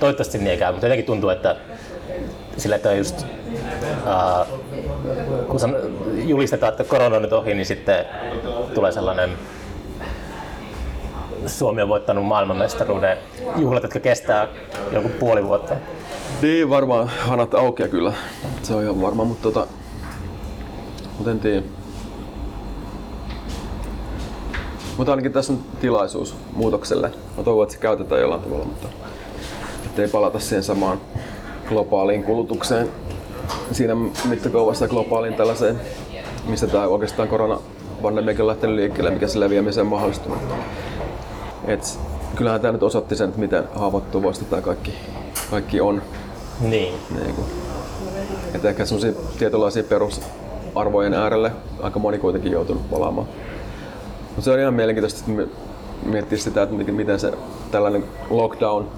toivottavasti niin ei käy, mutta jotenkin tuntuu, että sillä että just, uh, kun julistetaan, että korona on nyt ohi, niin sitten tulee sellainen Suomi on voittanut maailmanmestaruuden juhlat, jotka kestää joku puoli vuotta. Niin, varmaan hanat aukeaa kyllä. Se on ihan varma, mutta tota... Mut en tiedä. Mutta ainakin tässä on tilaisuus muutokselle. Mä toivon, että se käytetään jollain tavalla, mutta ettei palata siihen samaan globaaliin kulutukseen siinä mittakaavassa globaaliin tällaiseen, mistä tämä oikeastaan koronapandemiakin on lähtenyt liikkeelle, mikä se leviämiseen mahdollistunut. Et kyllähän tämä nyt osoitti sen, että miten haavoittuvasti tämä kaikki, kaikki on. Niin. Niin kuin. Et ehkä sellaisia tietynlaisia perusarvojen äärelle aika moni kuitenkin joutunut palaamaan. Mutta se on ihan mielenkiintoista että miettiä sitä, että miten se tällainen lockdown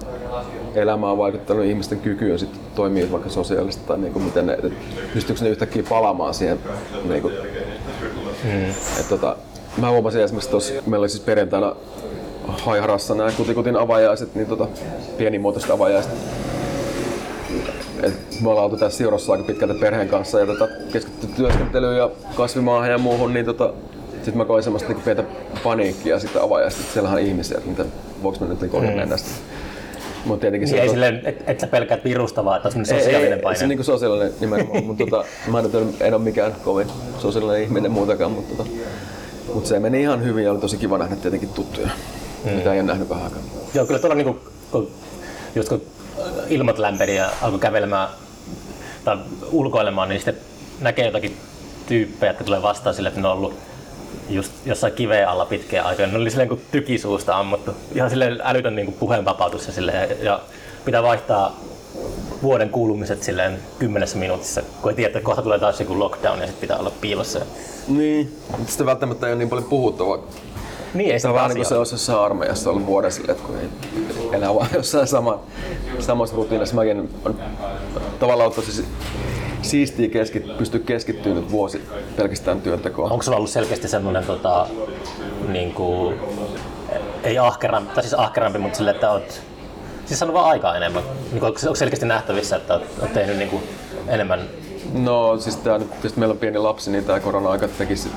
elämä on vaikuttanut ihmisten kykyyn sit toimia vaikka sosiaalisesti tai niin kuin miten ne, pystyykö ne yhtäkkiä palaamaan siihen. Niin kuin. Mm. Et tota, mä huomasin esimerkiksi tuossa, meillä oli siis perjantaina Haiharassa nämä kutikutin avajaiset, niin tota, pienimuotoiset avajaiset. Et me ollaan oltu tässä Siurossa aika pitkältä perheen kanssa ja tota, keskitty työskentelyyn ja kasvimaahan ja muuhun, niin tota, sitten mä koin semmoista niinku pientä paniikkia sitä avajaista, että siellä on ihmisiä, että mitä, voiko mä nyt niin mm. mennä sitä. Mutta tietenkin niin se... Ei silleen, et, et sä pelkäät virusta, vaan että on sosiaalinen ei, paine. Ei, se niin sosiaalinen nimenomaan, mutta tota, mä en, en ole mikään kovin sosiaalinen ihminen muutakaan, mutta tota, mut se meni ihan hyvin ja oli tosi kiva nähdä tietenkin tuttuja, mm. mitä ei ole nähnyt vähän aikaa. Joo, kyllä tuolla niinku, kun, just kun ilmat lämperi ja alkoi kävelemään tai ulkoilemaan, niin sitten näkee jotakin tyyppejä, jotka tulee vastaan sille, että ne on ollut just jossain kiveen alla pitkään aikaa. Ne oli silleen kuin tykisuusta ammuttu. Ihan silleen älytön niin puheenvapautus ja, silleen, ja pitää vaihtaa vuoden kuulumiset silleen kymmenessä minuutissa, kun ei tiedä, että kohta tulee taas joku lockdown ja sitten pitää olla piilossa. Niin, mutta sitten välttämättä ei ole niin paljon puhuttavaa. Niin, ei se vaan niin se olisi jossain armeijassa ollut vuoden sille, että kun ei enää vaan jossain sama, samassa rutiinissa. Mäkin on tavallaan tosi siistiä keskit, pystyä keskittyä nyt vuosi pelkästään työntekoon. Onko sulla ollut selkeästi semmoinen, tota, niin kuin, ei ahkerampi, tai siis ahkerampi, mutta sille, että oot siis saanut vaan aikaa enemmän? Niin onko, onko selkeästi nähtävissä, että oot, oot tehnyt niin kuin enemmän No siis tää nyt, tietysti meillä on pieni lapsi, niin tämä korona-aika teki sit,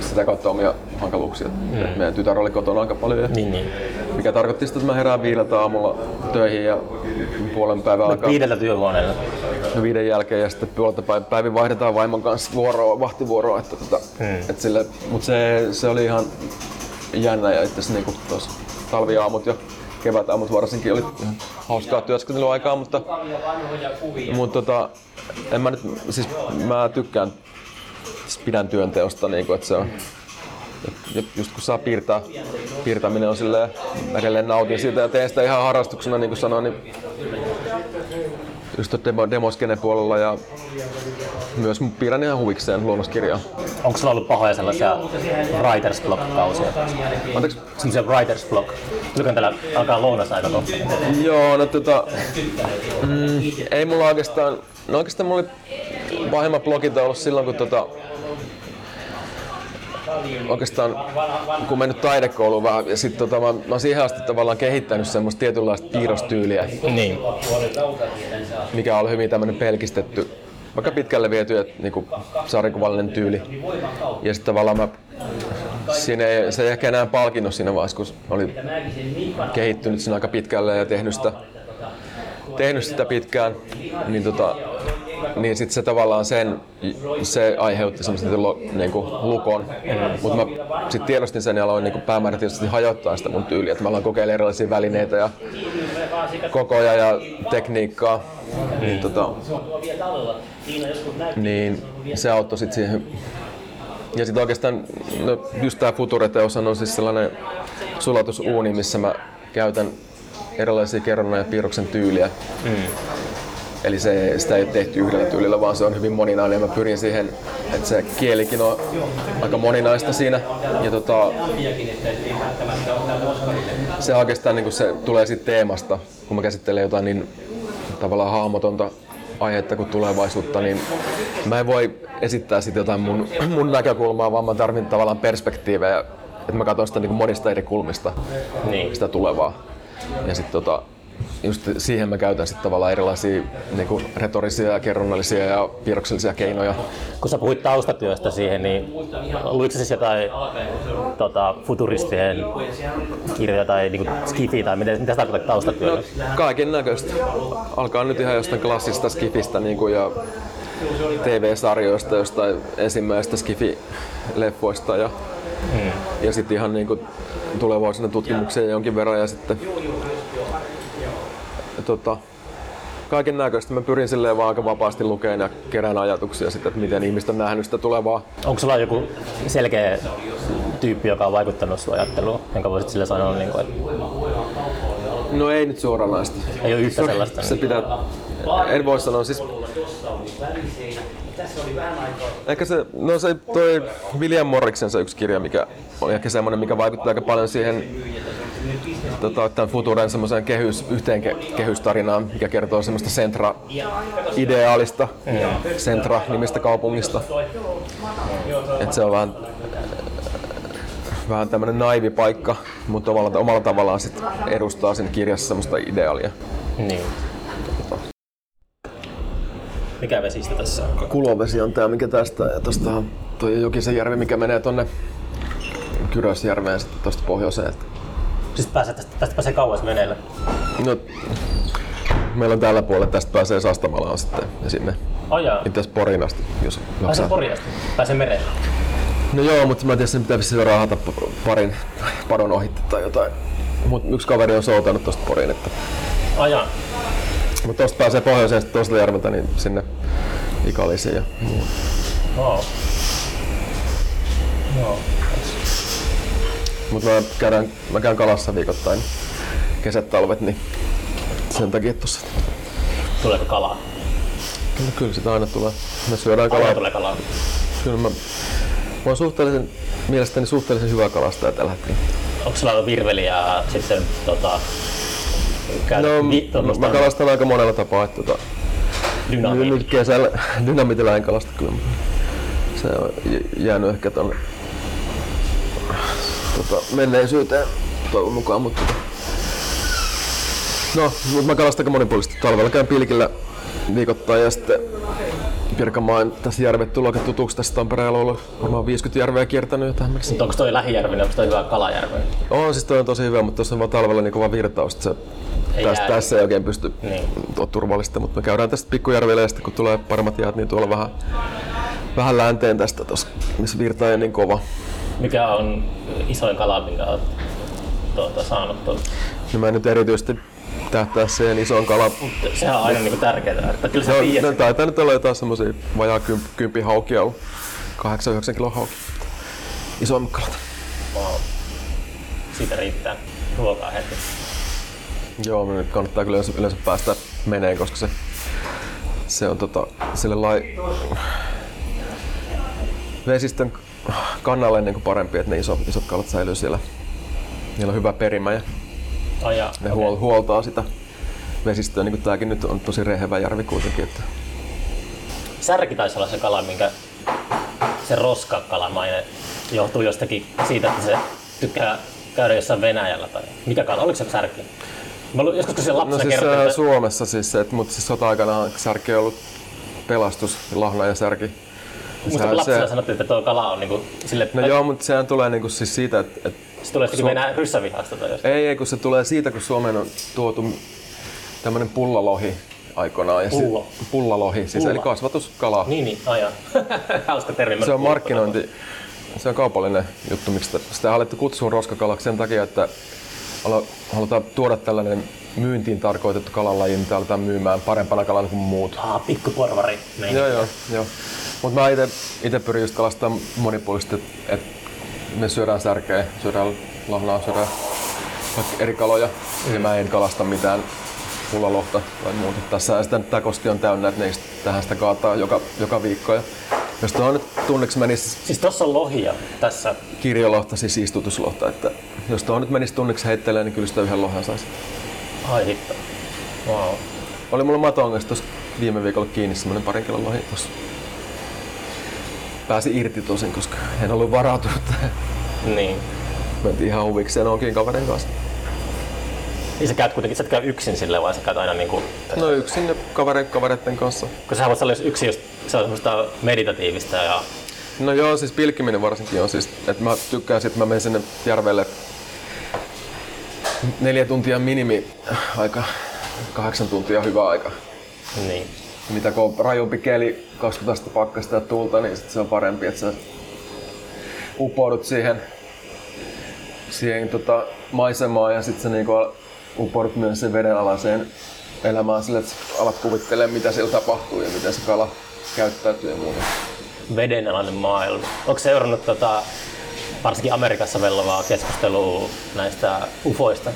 sitä kautta omia hankaluuksia. Mm. Et meidän tytär oli kotona aika paljon. Ja niin, niin. Mikä tarkoitti sitä, että mä herään viideltä aamulla töihin ja puolen päivän aikaa. Viideltä työhuoneella? No viiden jälkeen ja sitten puolta päivin vaihdetaan vaimon kanssa vuoroa, vahtivuoroa. Että, tota, mm. et sille, mut se, se, oli ihan jännä ja itse asiassa niin tuossa talviaamut ja kevätaamut varsinkin oli hauskaa työskentelyaikaa, mutta, mutta tota, en mä nyt, siis mä tykkään, siis pidän työnteosta, niin kuin, että se on, just kun saa piirtää, piirtäminen on silleen, edelleen nautin siitä ja teen sitä ihan harrastuksena, niin kuin sanoin, niin just demo, demoskenen puolella ja myös piirrän ihan huvikseen luonnoskirjaa. Onko sulla ollut pahoja sellaisia writers block-kausia? Anteeksi? Sellaisia writers block. Nykyään täällä alkaa lounasaika kohta. Joo, no tota, mm, ei mulla oikeastaan, no oikeastaan mulla oli pahimmat blogit ollut silloin, kun tota, oikeastaan kun mennyt taidekouluun vähän ja sitten tota, mä, mä siihen asti tavallaan kehittänyt semmoista tietynlaista piirrostyyliä, niin. mikä on hyvin tämmöinen pelkistetty vaikka pitkälle viety niin sarjakuvallinen tyyli. Ja sitten tavallaan mä, siinä ei, se ei ehkä enää palkinnut siinä vaiheessa, kun oli kehittynyt siinä aika pitkälle ja tehnyt sitä, tehnyt sitä pitkään, niin tota, niin sitten se tavallaan sen, se aiheutti semmoisen niin kuin lukon. Mutta mä sitten tiedostin sen ja aloin niin päämäärätietoisesti hajottaa sitä mun tyyliä. Että mä aloin kokeilla erilaisia välineitä ja kokoja ja tekniikkaa. Niin, tota, niin se auttoi sitten siihen. Ja sitten oikeastaan no, just tää Future-teos on siis sellainen sulatusuuni, missä mä käytän erilaisia kerronnan ja piirroksen tyyliä. Mm Eli se, sitä ei tehty yhdellä tyylillä, vaan se on hyvin moninainen ja mä pyrin siihen, että se kielikin on aika moninaista siinä. Ja tota, se oikeastaan niin se tulee siitä teemasta, kun mä käsittelen jotain niin tavallaan hahmotonta aihetta kuin tulevaisuutta, niin mä en voi esittää sitten jotain mun, mun näkökulmaa, vaan mä tarvitsen tavallaan perspektiivejä, että mä katson sitä niin monista eri kulmista, niin. sitä tulevaa. Ja sitten tota, just siihen mä käytän sitten tavallaan erilaisia niin kuin retorisia ja kerronnallisia ja piirroksellisia keinoja. Kun sä puhuit taustatyöstä siihen, niin luitko siis jotain tota, futuristien kirjoja tai niin skifi tai miten, mitä sä tarkoitat taustatyöllä? No, kaiken näköistä. Alkaa nyt ihan jostain klassista skifistä niin kuin ja TV-sarjoista, jostain ensimmäistä skifi-leffoista ja, hmm. ja sitten ihan niin kuin tulevaisuuden tutkimukseen jonkin verran ja sitten tota, kaiken näköistä. Mä pyrin silleen vaan aika vapaasti lukeen ja kerään ajatuksia sitten, että miten ihmiset on nähnyt sitä tulevaa. Onko sulla joku selkeä tyyppi, joka on vaikuttanut sun ajatteluun, jonka voisit sille sanoa? Niin kuin, että... No ei nyt suoranaisesti. Ei ole yhtä se, sellaista. Se pitää, en voi sanoa, siis Ehkä se, no se toi William Morriksen se yksi kirja, mikä oli ehkä semmoinen, mikä vaikuttaa aika paljon siihen tota, tämän Futuren semmoiseen kehys, yhteen ke, kehystarinaan, mikä kertoo semmoista Sentra-ideaalista. Sentra-nimistä kaupungista. Et se on vähän, vähän tämmöinen naivi paikka, mutta omalla, omalla tavallaan sit edustaa sen kirjassa semmoista ideaalia. Niin. Mikä vesistä tässä on? Kulovesi on tää, mikä tästä. Ja tosta on toi Jokisen järvi, mikä menee tonne Kyrösjärveen sitten tosta pohjoiseen. Siis pääsee, tästä, tästä pääsee kauas veneellä? No, meillä on tällä puolella, tästä pääsee Sastamalaan sitten ja sinne. Oh, Itse Porin asti, jos Pääsee Porin asti? Pääsee merelle? No joo, mutta mä en tiedä, sen pitää vissiin rahata parin padon ohitte tai jotain. Mut yksi kaveri on soutanut tosta Poriin, että... Ajan. Mutta tosta pääsee pohjoiseen sitten tosta järveltä niin sinne Ikalisiin ja muu. Oh. Joo. Mutta mä, käydään, mä käyn kalassa viikoittain kesät, talvet, niin sen takia tossa. Tuleeko kalaa? No, kyllä sitä aina tulee. Me syödään kalaa. Aina tulee kalaa. Kyllä mä, mä oon suhteellisen, mielestäni suhteellisen hyvä kalastaja tällä hetkellä. Onko sulla virveli ja sitten tota, No, vi, mä kalastan aika monella tapaa. Että, tota, nyt kesällä dynamitilla en kalasta kyllä. Se on jäänyt ehkä tonne tota, menneisyyteen toivon mukaan, mutta tota. No, mutta mä kalastan aika monipuolisesti. Talvella käyn pilkillä viikoittain ja sitten Pirkanmaan tässä järvet tulee tutuksi tässä Tampereella ollut varmaan 50 järveä kiertänyt jo tähän mennessä. Onko toi lähijärvi, onko toi hyvä kalajärvi? On, siis toi on tosi hyvä, mutta tuossa on vaan talvella niin kova virtaus, se ei tästä, tässä ei oikein pysty niin. turvallista, mutta me käydään tästä pikkujärvelle ja sitten kun tulee paremmat jäät, niin tuolla vähän, vähän länteen tästä, tossa, missä virta ei niin kova. Mikä on isoin kala, minkä olet tuota, saanut tuolta? No mä nyt erityisesti tähtää siihen isoon kalaan. Sehän on aina niin tärkeää. Että kyllä no, no, taitaa nyt olla jotain semmosia vajaa kymp, kympi haukia ollut. 8-9 kilon hauki. Isoimmat kalat. Wow. Siitä riittää ruokaa heti. Joo, nyt kannattaa kyllä yleensä päästä meneen, koska se, se on tota, sille lai... vesistön kannalle niin kuin parempi, että ne isot, isot kalat säilyy siellä. Niillä on hyvä perimä ja Ai ja, ne okay. huoltaa sitä vesistöä, niin kuin tämäkin nyt on tosi rehevä järvi kuitenkin. Että... Särki taisi olla se kala, minkä se roskakalamainen johtuu jostakin siitä, että se tykkää käydä jossain Venäjällä tai mikä kala, oliko se särki? Mä joskus kun se lapsena no siis kertoi, että... Suomessa siis, että, mutta siis sota-aikana särki on ollut pelastus, lahna ja särki. Musta lapsena se... sanottiin, että tuo kala on niinku sille... No joo, mutta sehän tulee niinku siis siitä, että... että se tulee jostakin Su- Venäjän ryssävihasta tai jostain. Ei, ei, kun se tulee siitä, kun Suomeen on tuotu tämmönen pullalohi aikoinaan. Ja Pullo. Se, pullalohi, siis Pulla. eli kasvatuskala. Niin, niin, aja. Hauska termi. Se on markkinointi, se on kaupallinen juttu, miksi sitä, sitä on alettu kutsua roskakalaksi sen takia, että halutaan tuoda tällainen myyntiin tarkoitettu kalanlaji, mitä aletaan myymään parempana kalana kuin muut. Ah, pikkuporvari. Joo, joo, joo. Mutta mä itse pyrin just kalastamaan monipuolisesti, että me syödään särkeä, syödään lahnaa, syödään eri kaloja. Mm. Ja mä en kalasta mitään pullalohta tai muuta. Tässä sitten tämä koski on täynnä, että ne tähän sitä kaataa joka, joka viikko. Ja jos tuohon nyt tunneksi menisi... Siis tuossa on lohia tässä? Kirjolohta, siis istutuslohta. Että jos tuohon nyt menisi tunniksi heittelee, niin kyllä sitä yhden lohen saisi. Ai hitto. Wow. Oli mulla matongassa tuossa viime viikolla kiinni semmonen parin kilon lohi tuossa. Pääsi irti tosin, koska en ollut varautunut tähän. Niin. Mentiin ihan huvikseen onkin kaverin kanssa. Niin sä käyt kuitenkin, sä et käy yksin silleen, vaan sä käyt aina niinku, No yksin ja kavere, kavereiden kanssa. kun sä voit olla yksin just, se on semmoista meditatiivista ja No joo, siis pilkkiminen varsinkin on siis, että mä tykkään sit, mä menen sinne järvelle neljä tuntia minimi aika, kahdeksan tuntia hyvä aika. niin. Mitä kun on rajumpi keli, 20 astetta pakkasta ja tulta, niin sit se on parempi, että sä upoudut siihen, siihen tota, maisemaan ja sitten sä niinku upoudut myös sen vedenalaiseen elämään sille, että alat kuvittelemaan, mitä siellä tapahtuu ja miten se kala käyttäytyy ja muuta. vedenalainen maailma. Onko seurannut tota, varsinkin Amerikassa vellovaa keskustelua näistä ufoista?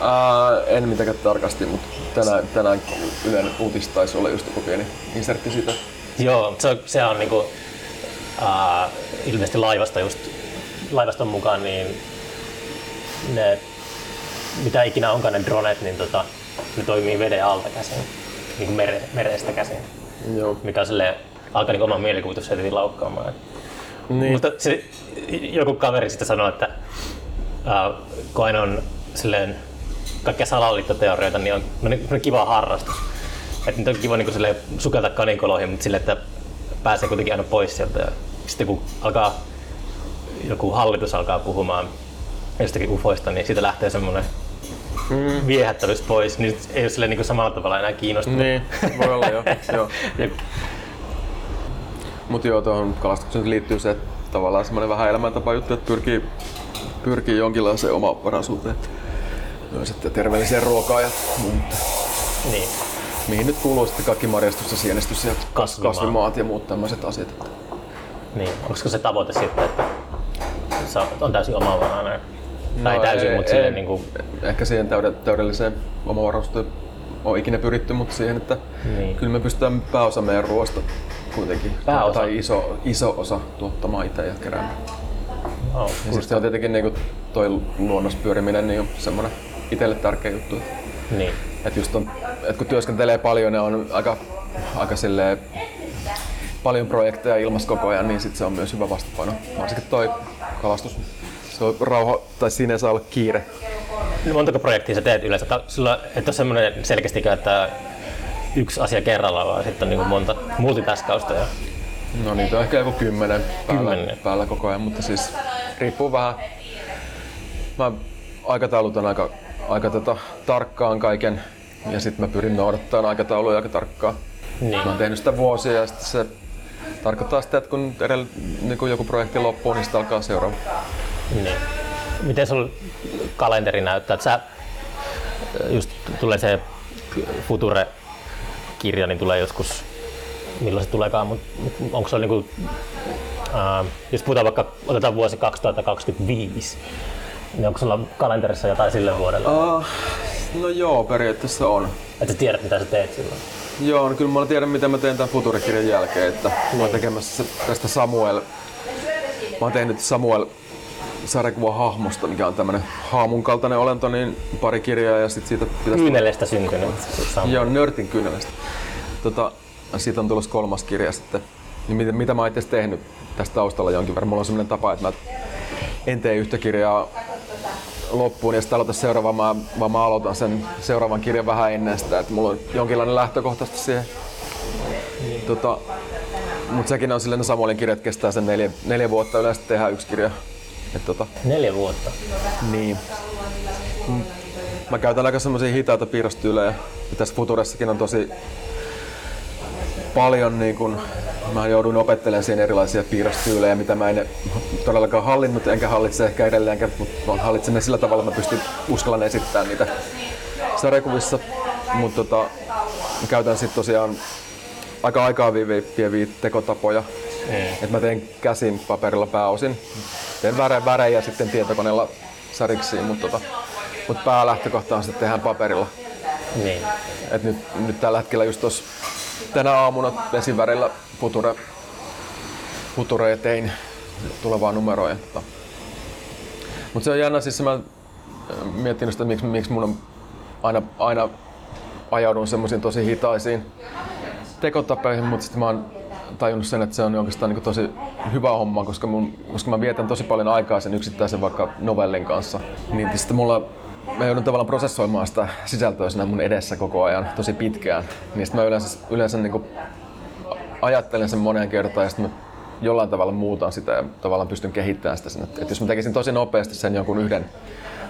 Ää, en mitenkään tarkasti, mutta tänään, tänään Ylen uutista taisi olla just joku pieni insertti siitä. Joo, se on, se on niinku, ää, ilmeisesti laivasta just, laivaston mukaan, niin ne, mitä ikinä onkaan ne dronet, niin tota, ne toimii veden alta käsin, niin kuin mere, merestä käsin, Joo. mikä on silleen, alkaa niin oman mielikuvitus heti laukkaamaan. Niin. Mutta se, joku kaveri sitten sanoi, että ää, kun aina on silleen kaikkia salaliittoteorioita, niin on, on, on kiva harrastus. Että nyt on kiva niin silleen, sukeltaa kaninkoloihin, mutta silleen, että pääsee kuitenkin aina pois sieltä. Ja sitten kun alkaa, joku hallitus alkaa puhumaan jostakin ufoista, niin siitä lähtee semmoinen mm. viehättävyys pois, niin ei ole silleen, niin samalla tavalla enää kiinnostunut. Niin, voi olla jo. joo. Mutta joo, tuohon kalastukseen liittyy se, että tavallaan semmoinen vähän elämäntapa juttu, että pyrkii, pyrkii jonkinlaiseen omavaraisuuteen. Myös sitten terveelliseen ruokaan ja muuta. niin. Mihin nyt kuuluu sitten kaikki marjastus ja sienestys ja Kasvimaat. kasvimaat ja muut tämmöiset asiat. Niin, onko se tavoite sitten, että on täysin omavarainen? Tai No, täysin, ei- mutta silleen ei- niin kuin, Ehkä siihen täyde, täydelliseen omavaraisuuteen on ikinä pyritty, mutta siihen, että Niin. kyllä me pystytään pääosa meidän ruoasta kuitenkin, Pääosa? tai iso, iso osa tuottamaan itse ja keräämään. oh, Ja sitten on tietenkin niin toi luonnospyöriminen niin on semmoinen itselle tärkeä juttu. Että niin. et just on, et kun työskentelee paljon ja on aika, aika silleen, paljon projekteja ilmassa koko ajan, niin sit se on myös hyvä vastapaino. Varsinkin toi kalastus. Se on rauha, tai siinä ei saa olla kiire. No, montako projektia sä teet yleensä? Sulla et ole semmoinen selkeästi, että yksi asia kerrallaan, vaan sitten on niin monta multitaskausta. Ja... No niitä on ehkä joku kymmenen päällä, Kymmenen. päällä koko ajan, mutta siis riippuu vähän. Mä aikataulutan aika, aika tota, tarkkaan kaiken ja sitten mä pyrin noudattamaan aikatauluja aika tarkkaan. Niin. Mä oon tehnyt sitä vuosia ja sitten se tarkoittaa sitä, että kun edellä, niin kun joku projekti loppuu, niin sitten alkaa seuraava. Niin. Miten sulla kalenteri näyttää? Sä, just tulee se Future-kirja, niin tulee joskus, milloin se tuleekaan, mutta onko se niinku, ää, jos puhutaan vaikka, otetaan vuosi 2025, niin onko sulla kalenterissa jotain sille vuodelle? Uh, no joo, periaatteessa on. Että tiedät, mitä sä teet silloin? Joo, no kyllä mä tiedän mitä mä teen tämän Futurikirjan jälkeen, että mä oon tekemässä tästä Samuel, mä oon tehnyt Samuel sarjakuvan hahmosta, mikä on tämmönen haamun kaltainen olento, niin pari kirjaa ja sit siitä pitäisi... Kyynelestä syntynyt. Joo, Nörtin kyynelestä. Tota, siitä on tulossa kolmas kirja sitten. Niin mitä, mitä mä oon itse tehnyt tästä taustalla jonkin verran. Mulla on semmoinen tapa, että mä en tee yhtä kirjaa loppuun ja sitten aloita seuraavaan, mä, vaan mä aloitan sen seuraavan kirjan vähän ennen sitä, että mulla on jonkinlainen lähtökohtaisesti siihen. Tota, mutta sekin on silleen, ne Samuelin kirjat kestää sen neljä, neljä vuotta yleensä tehdään yksi kirja. Et tota, Neljä vuotta. niin. Mä käytän aika semmoisia hitaita piirrostyylejä. Ja tässä Futuressakin on tosi paljon niin kun, mä joudun opettelemaan siihen erilaisia piirrostyylejä, mitä mä en todellakaan hallinnut, enkä hallitse ehkä edelleenkään, mutta hallitsen ne sillä tavalla, että mä pystyn uskallan esittämään niitä sarjakuvissa. Mutta tota, mä käytän sitten tosiaan aika aikaa vieviä tekotapoja. Mm. Et mä teen käsin paperilla pääosin. Teen väre, värejä sitten tietokoneella sariksiin, mutta tota, mut päälähtökohta on sitten tehdään paperilla. Niin. Et nyt, nyt tällä hetkellä just tos, tänä aamuna vesivärillä future, future tein tulevaa numeroa. ja Tota. Mutta se on jännä, siis mä äh, miettinyt sitä, miksi, miksi mun on aina, aina ajaudun semmoisiin tosi hitaisiin tekotapeihin, mutta sitten mä oon tajunnut sen, että se on oikeastaan niin tosi hyvä homma, koska, mun, koska mä vietän tosi paljon aikaa sen yksittäisen vaikka novellin kanssa. Niin sitten mulla mä joudun tavallaan prosessoimaan sitä sisältöä siinä mun edessä koko ajan tosi pitkään. Niin mä yleensä, yleensä niin kuin ajattelen sen moneen kertaan ja sitten mä jollain tavalla muutan sitä ja tavallaan pystyn kehittämään sitä sinne. Et jos mä tekisin tosi nopeasti sen jonkun yhden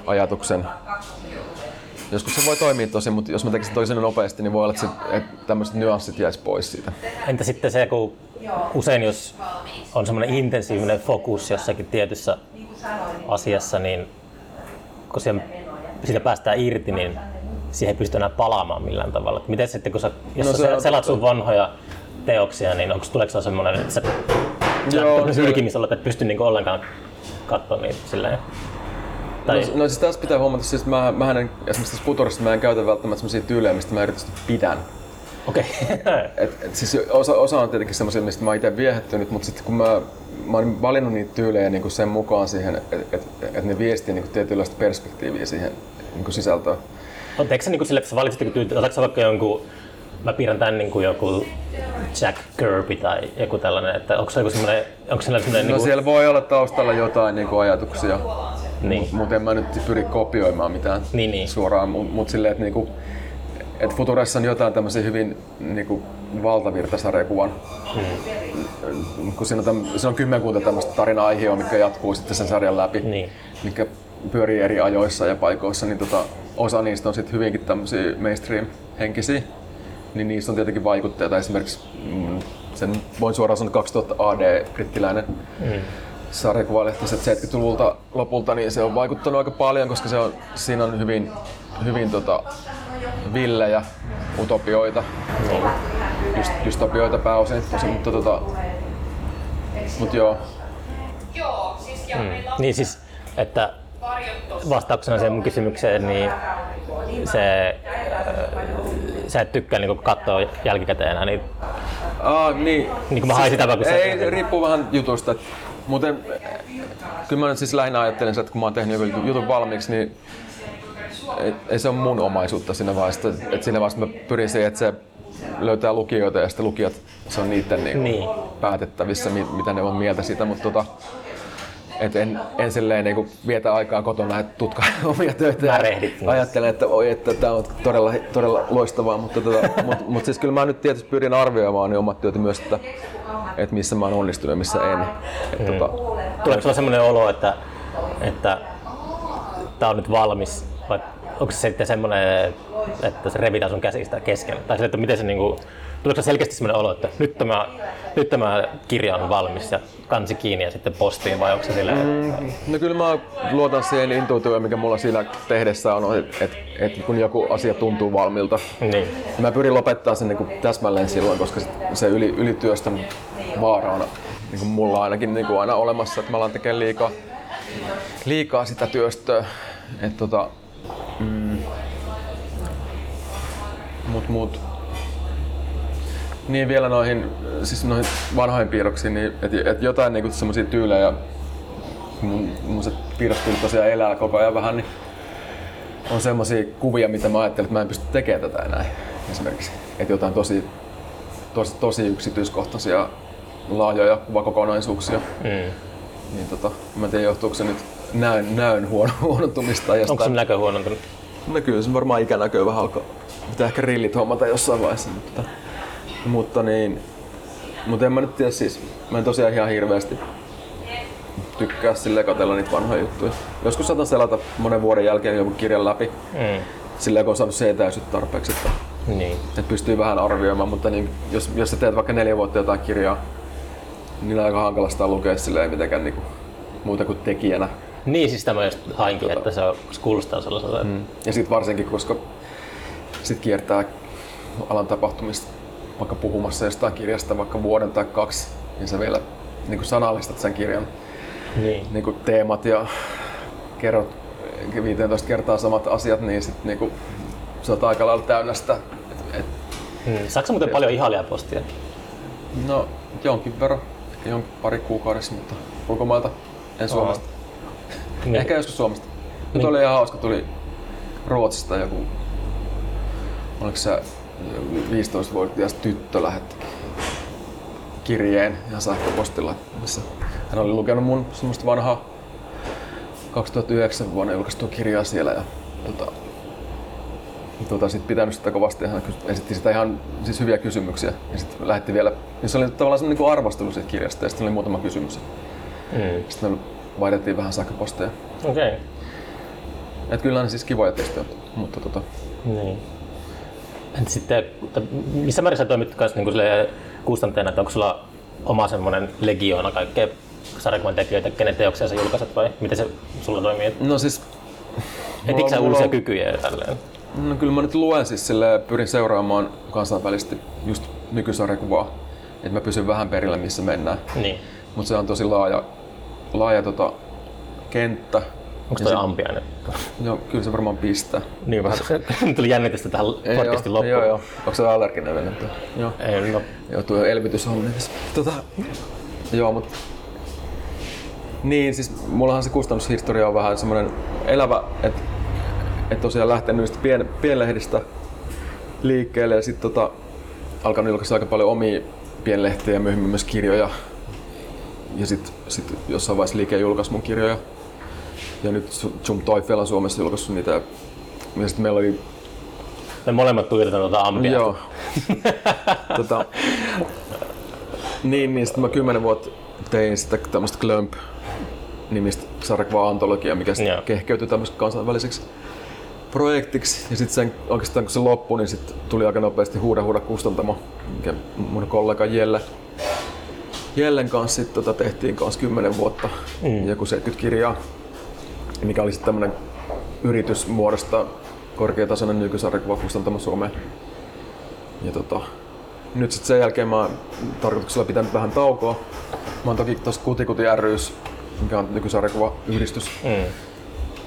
ajatuksen, joskus se voi toimia tosi, mutta jos mä tekisin tosi nopeasti, niin voi olla, että, se, että tämmöiset nyanssit jäisi pois siitä. Entä sitten se, kun usein jos on semmoinen intensiivinen fokus jossakin tietyssä asiassa, niin kun siihen, siitä päästään irti, niin siihen ei pysty enää palaamaan millään tavalla. Miten sitten, kun sä, jos no, sä selat sun vanhoja teoksia, niin onko tuleeko se semmoinen, että sä Joo, sylkimisellä, että et pysty niinku ollenkaan katsoa niitä silleen? Tai... No, no siis tässä pitää huomata, siis mä, mä en, esimerkiksi tässä Futurissa mä en käytä välttämättä sellaisia tyylejä, mistä mä erityisesti pidän. Okei. Okay. et, et siis osa, osa on tietenkin semmoisia, mistä mä itse viehättynyt, mutta sitten kun mä, mä oon valinnut niitä tyylejä niin kuin sen mukaan siihen, että et, et ne viestii niin kuin tietynlaista perspektiiviä siihen niin kuin sisältöön. Eikö se niin kuin sille, että sä valitsit otatko vaikka jonkun mä piirrän tän niin kuin joku Jack Kirby tai joku tällainen, että onko se joku semmoinen, onko semmoinen... No niin kuin... siellä voi olla taustalla jotain niin kuin ajatuksia, niin. mutta en mä nyt pyri kopioimaan mitään niin, niin. suoraan, mutta mut silleen, että niinku, et Futuressa on jotain tämmöisiä hyvin niinku, valtavirtasarjakuvan. Mm. Kun siinä on, täm, siinä on kymmenkunta tämmöistä tarina-aiheoa, mikä jatkuu sitten sen sarjan läpi, niin. mikä pyörii eri ajoissa ja paikoissa, niin tota, osa niistä on sitten hyvinkin tämmöisiä mainstream-henkisiä niin niissä on tietenkin vaikutteita. Esimerkiksi mm, sen voin suoraan sanoa 2000 AD brittiläinen mm. Sarjakuvalehti 70-luvulta lopulta, niin se on vaikuttanut aika paljon, koska se on, siinä on hyvin, hyvin tota, villejä utopioita, Dyst, dystopioita pääosin, tosi, mutta tota, mut joo. Mm. Niin siis, että vastauksena siihen mun kysymykseen, niin se sä et tykkää niin katsoa jälkikäteen enää niin Aa, niin. Niin kuin mä hain sitä kun se... Ei, riippuu vähän jutusta. Muuten, kyllä mä nyt siis lähinnä ajattelen, että kun mä oon tehnyt joku jutun valmiiksi, niin ei, ei se ole mun omaisuutta siinä vaiheessa. Että siinä vaiheessa mä pyrin siihen, että se löytää lukijoita ja sitten lukijat, se on niiden niin niin. päätettävissä, mitä ne on mieltä siitä. Mutta tota, et en, en silleen niin vietä aikaa kotona, että tutka omia töitä ja ajattelen, että oi, että tämä on todella, todella loistavaa, mutta, tota, mut, mut siis kyllä mä nyt tietysti pyrin arvioimaan ne omat työt myös, että, että missä mä oon onnistunut ja missä en. Et, mm. tota, Tuleeko sulla sellainen olo, että, että tämä on nyt valmis vai onko se sitten semmoinen, että se revitään sun käsistä kesken? Tai se, että miten se niinku, Tuleeko selkeästi sellainen olo, että nyt tämä, nyt tämä kirja on valmis ja kansi kiinni ja sitten postiin vai onko se silleen? Mm, no kyllä mä luotan siihen intuitioon, mikä mulla siinä tehdessä on, että et, et kun joku asia tuntuu valmilta. Niin. Mä pyrin lopettaa sen niin täsmälleen silloin, koska se yli, ylityöstön vaara on niin kuin mulla ainakin niin kuin aina olemassa, että mä alan tekemään liikaa, liikaa sitä työstöä. Et tota, mm, mut, mut, niin vielä noihin, siis noihin vanhoihin piirroksiin, niin että et jotain niinku semmoisia tyylejä, mun, mun se piirrostyyli tosiaan elää koko ajan vähän, niin on semmoisia kuvia, mitä mä ajattelin, että mä en pysty tekemään tätä enää esimerkiksi. Että jotain tosi, tosi, tosi yksityiskohtaisia laajoja kuvakokonaisuuksia. Mm. Niin tota, mä en tiedä johtuuko se nyt näön, näön huono, huonontumista. Jostain. Onko se näkö huonontunut? No kyllä se varmaan ikänäkö vähän alkaa. Pitää ehkä rillit hommata jossain vaiheessa. Mutta mutta niin, mutta en mä nyt tiedä siis, mä en tosiaan ihan hirveästi tykkää sille katella niitä vanhoja juttuja. Joskus saatan selata monen vuoden jälkeen joku kirjan läpi, mm. silleen kun on saanut seetäisyt tarpeeksi, että, niin. että pystyy vähän arvioimaan, mutta niin, jos, jos sä teet vaikka neljä vuotta jotain kirjaa, niin on aika hankalasta lukea silleen mitenkään niinku, muuta kuin tekijänä. Niin, siis tämä just hainkin, tota. että se, se kuulostaa sellaiselta. Mm. Ja sitten varsinkin, koska sit kiertää alan tapahtumista vaikka puhumassa jostain kirjasta vaikka vuoden tai kaksi, niin sä vielä niin kuin sanallistat sen kirjan niin. Niin kuin teemat ja kerrot 15 kertaa samat asiat, niin sit niin kuin, sä oot aika lailla täynnä sitä. Et, et, hmm. Saatko muuten paljon ihailijapostia? No jonkin verran, ehkä jonkin pari kuukaudessa, mutta ulkomailta, en Suomesta. Niin. Ehkä joskus Suomesta. Nyt niin. oli ihan hauska, tuli Ruotsista joku, oliko se 15-vuotias tyttö lähetti kirjeen ja sähköpostilla, missä hän oli lukenut mun semmoista vanhaa 2009 vuonna julkaistua kirjaa siellä ja tota, tota, sit pitänyt sitä kovasti ja hän esitti sitä ihan siis hyviä kysymyksiä. Ja sitten lähetti vielä, niin se oli tavallaan semmoinen niin arvostelu siitä kirjasta ja sitten oli muutama kysymys. Mm. Sitten me vaihdettiin vähän sähköposteja. Okei. Okay. Et kyllä ne siis kivoja tekstejä, mutta tota, Niin. Entä sitten, missä määrin sä toimit kanssa niin kustantajana, että onko sulla oma semmoinen legioona kaikkea sarjakuvan tekijöitä, kenen teoksia sä julkaiset vai miten se sulla toimii? no siis Etitkö sä uusia on- kykyjä ja tälleen? No kyllä mä nyt luen siis silleen, pyrin seuraamaan kansainvälisesti just nykysarjakuvaa. Että mä pysyn vähän perillä missä mennään. Niin. Mutta se on tosi laaja, laaja tota, kenttä. Onko toi sit- ampiainen? Joo, kyllä se varmaan pistää. Niin vähän. Tuli jännitystä tähän Ei, podcastin loppuun. Joo, joo. Onko se allerginen vielä? Joo. Ei, no, Joo, tuo elvytys on niin tässä. Tota, joo, mutta niin, siis mullahan se kustannushistoria on vähän semmoinen elävä, että et tosiaan lähtenyt niistä pien, pienlehdistä liikkeelle ja sitten tota, alkanut julkaista aika paljon omia pienlehtiä ja myöhemmin myös kirjoja. Ja sitten sit jossain vaiheessa liike julkaisi mun kirjoja. Ja nyt Jum Toifel on Suomessa julkaissut niitä. Ja sitten meillä oli me molemmat tuijotetaan tuota ampia. Joo. tota, niin, niin sitten mä kymmenen vuotta tein sitä tämmöistä Glump nimistä sarjakuvaa antologiaa, mikä sit Joo. kehkeytyi tämmöiseksi kansainväliseksi projektiksi. Ja sitten sen, oikeastaan kun se loppui, niin sit tuli aika nopeasti Huuda Huuda kustantamo, mikä mun kollega Jelle, Jellen kanssa sit, tota, tehtiin kanssa 10 vuotta, mm. joku 70 kirjaa, mikä oli sitten tämmöinen yritys muodostaa korkeatasoinen nykysarjakuva kustantamo Suomeen. Ja tota, nyt sitten sen jälkeen mä oon tarkoituksella pitänyt vähän taukoa. Mä oon toki tuossa Kutikuti rys, mikä on nykysarjakuva-yhdistys. Mm.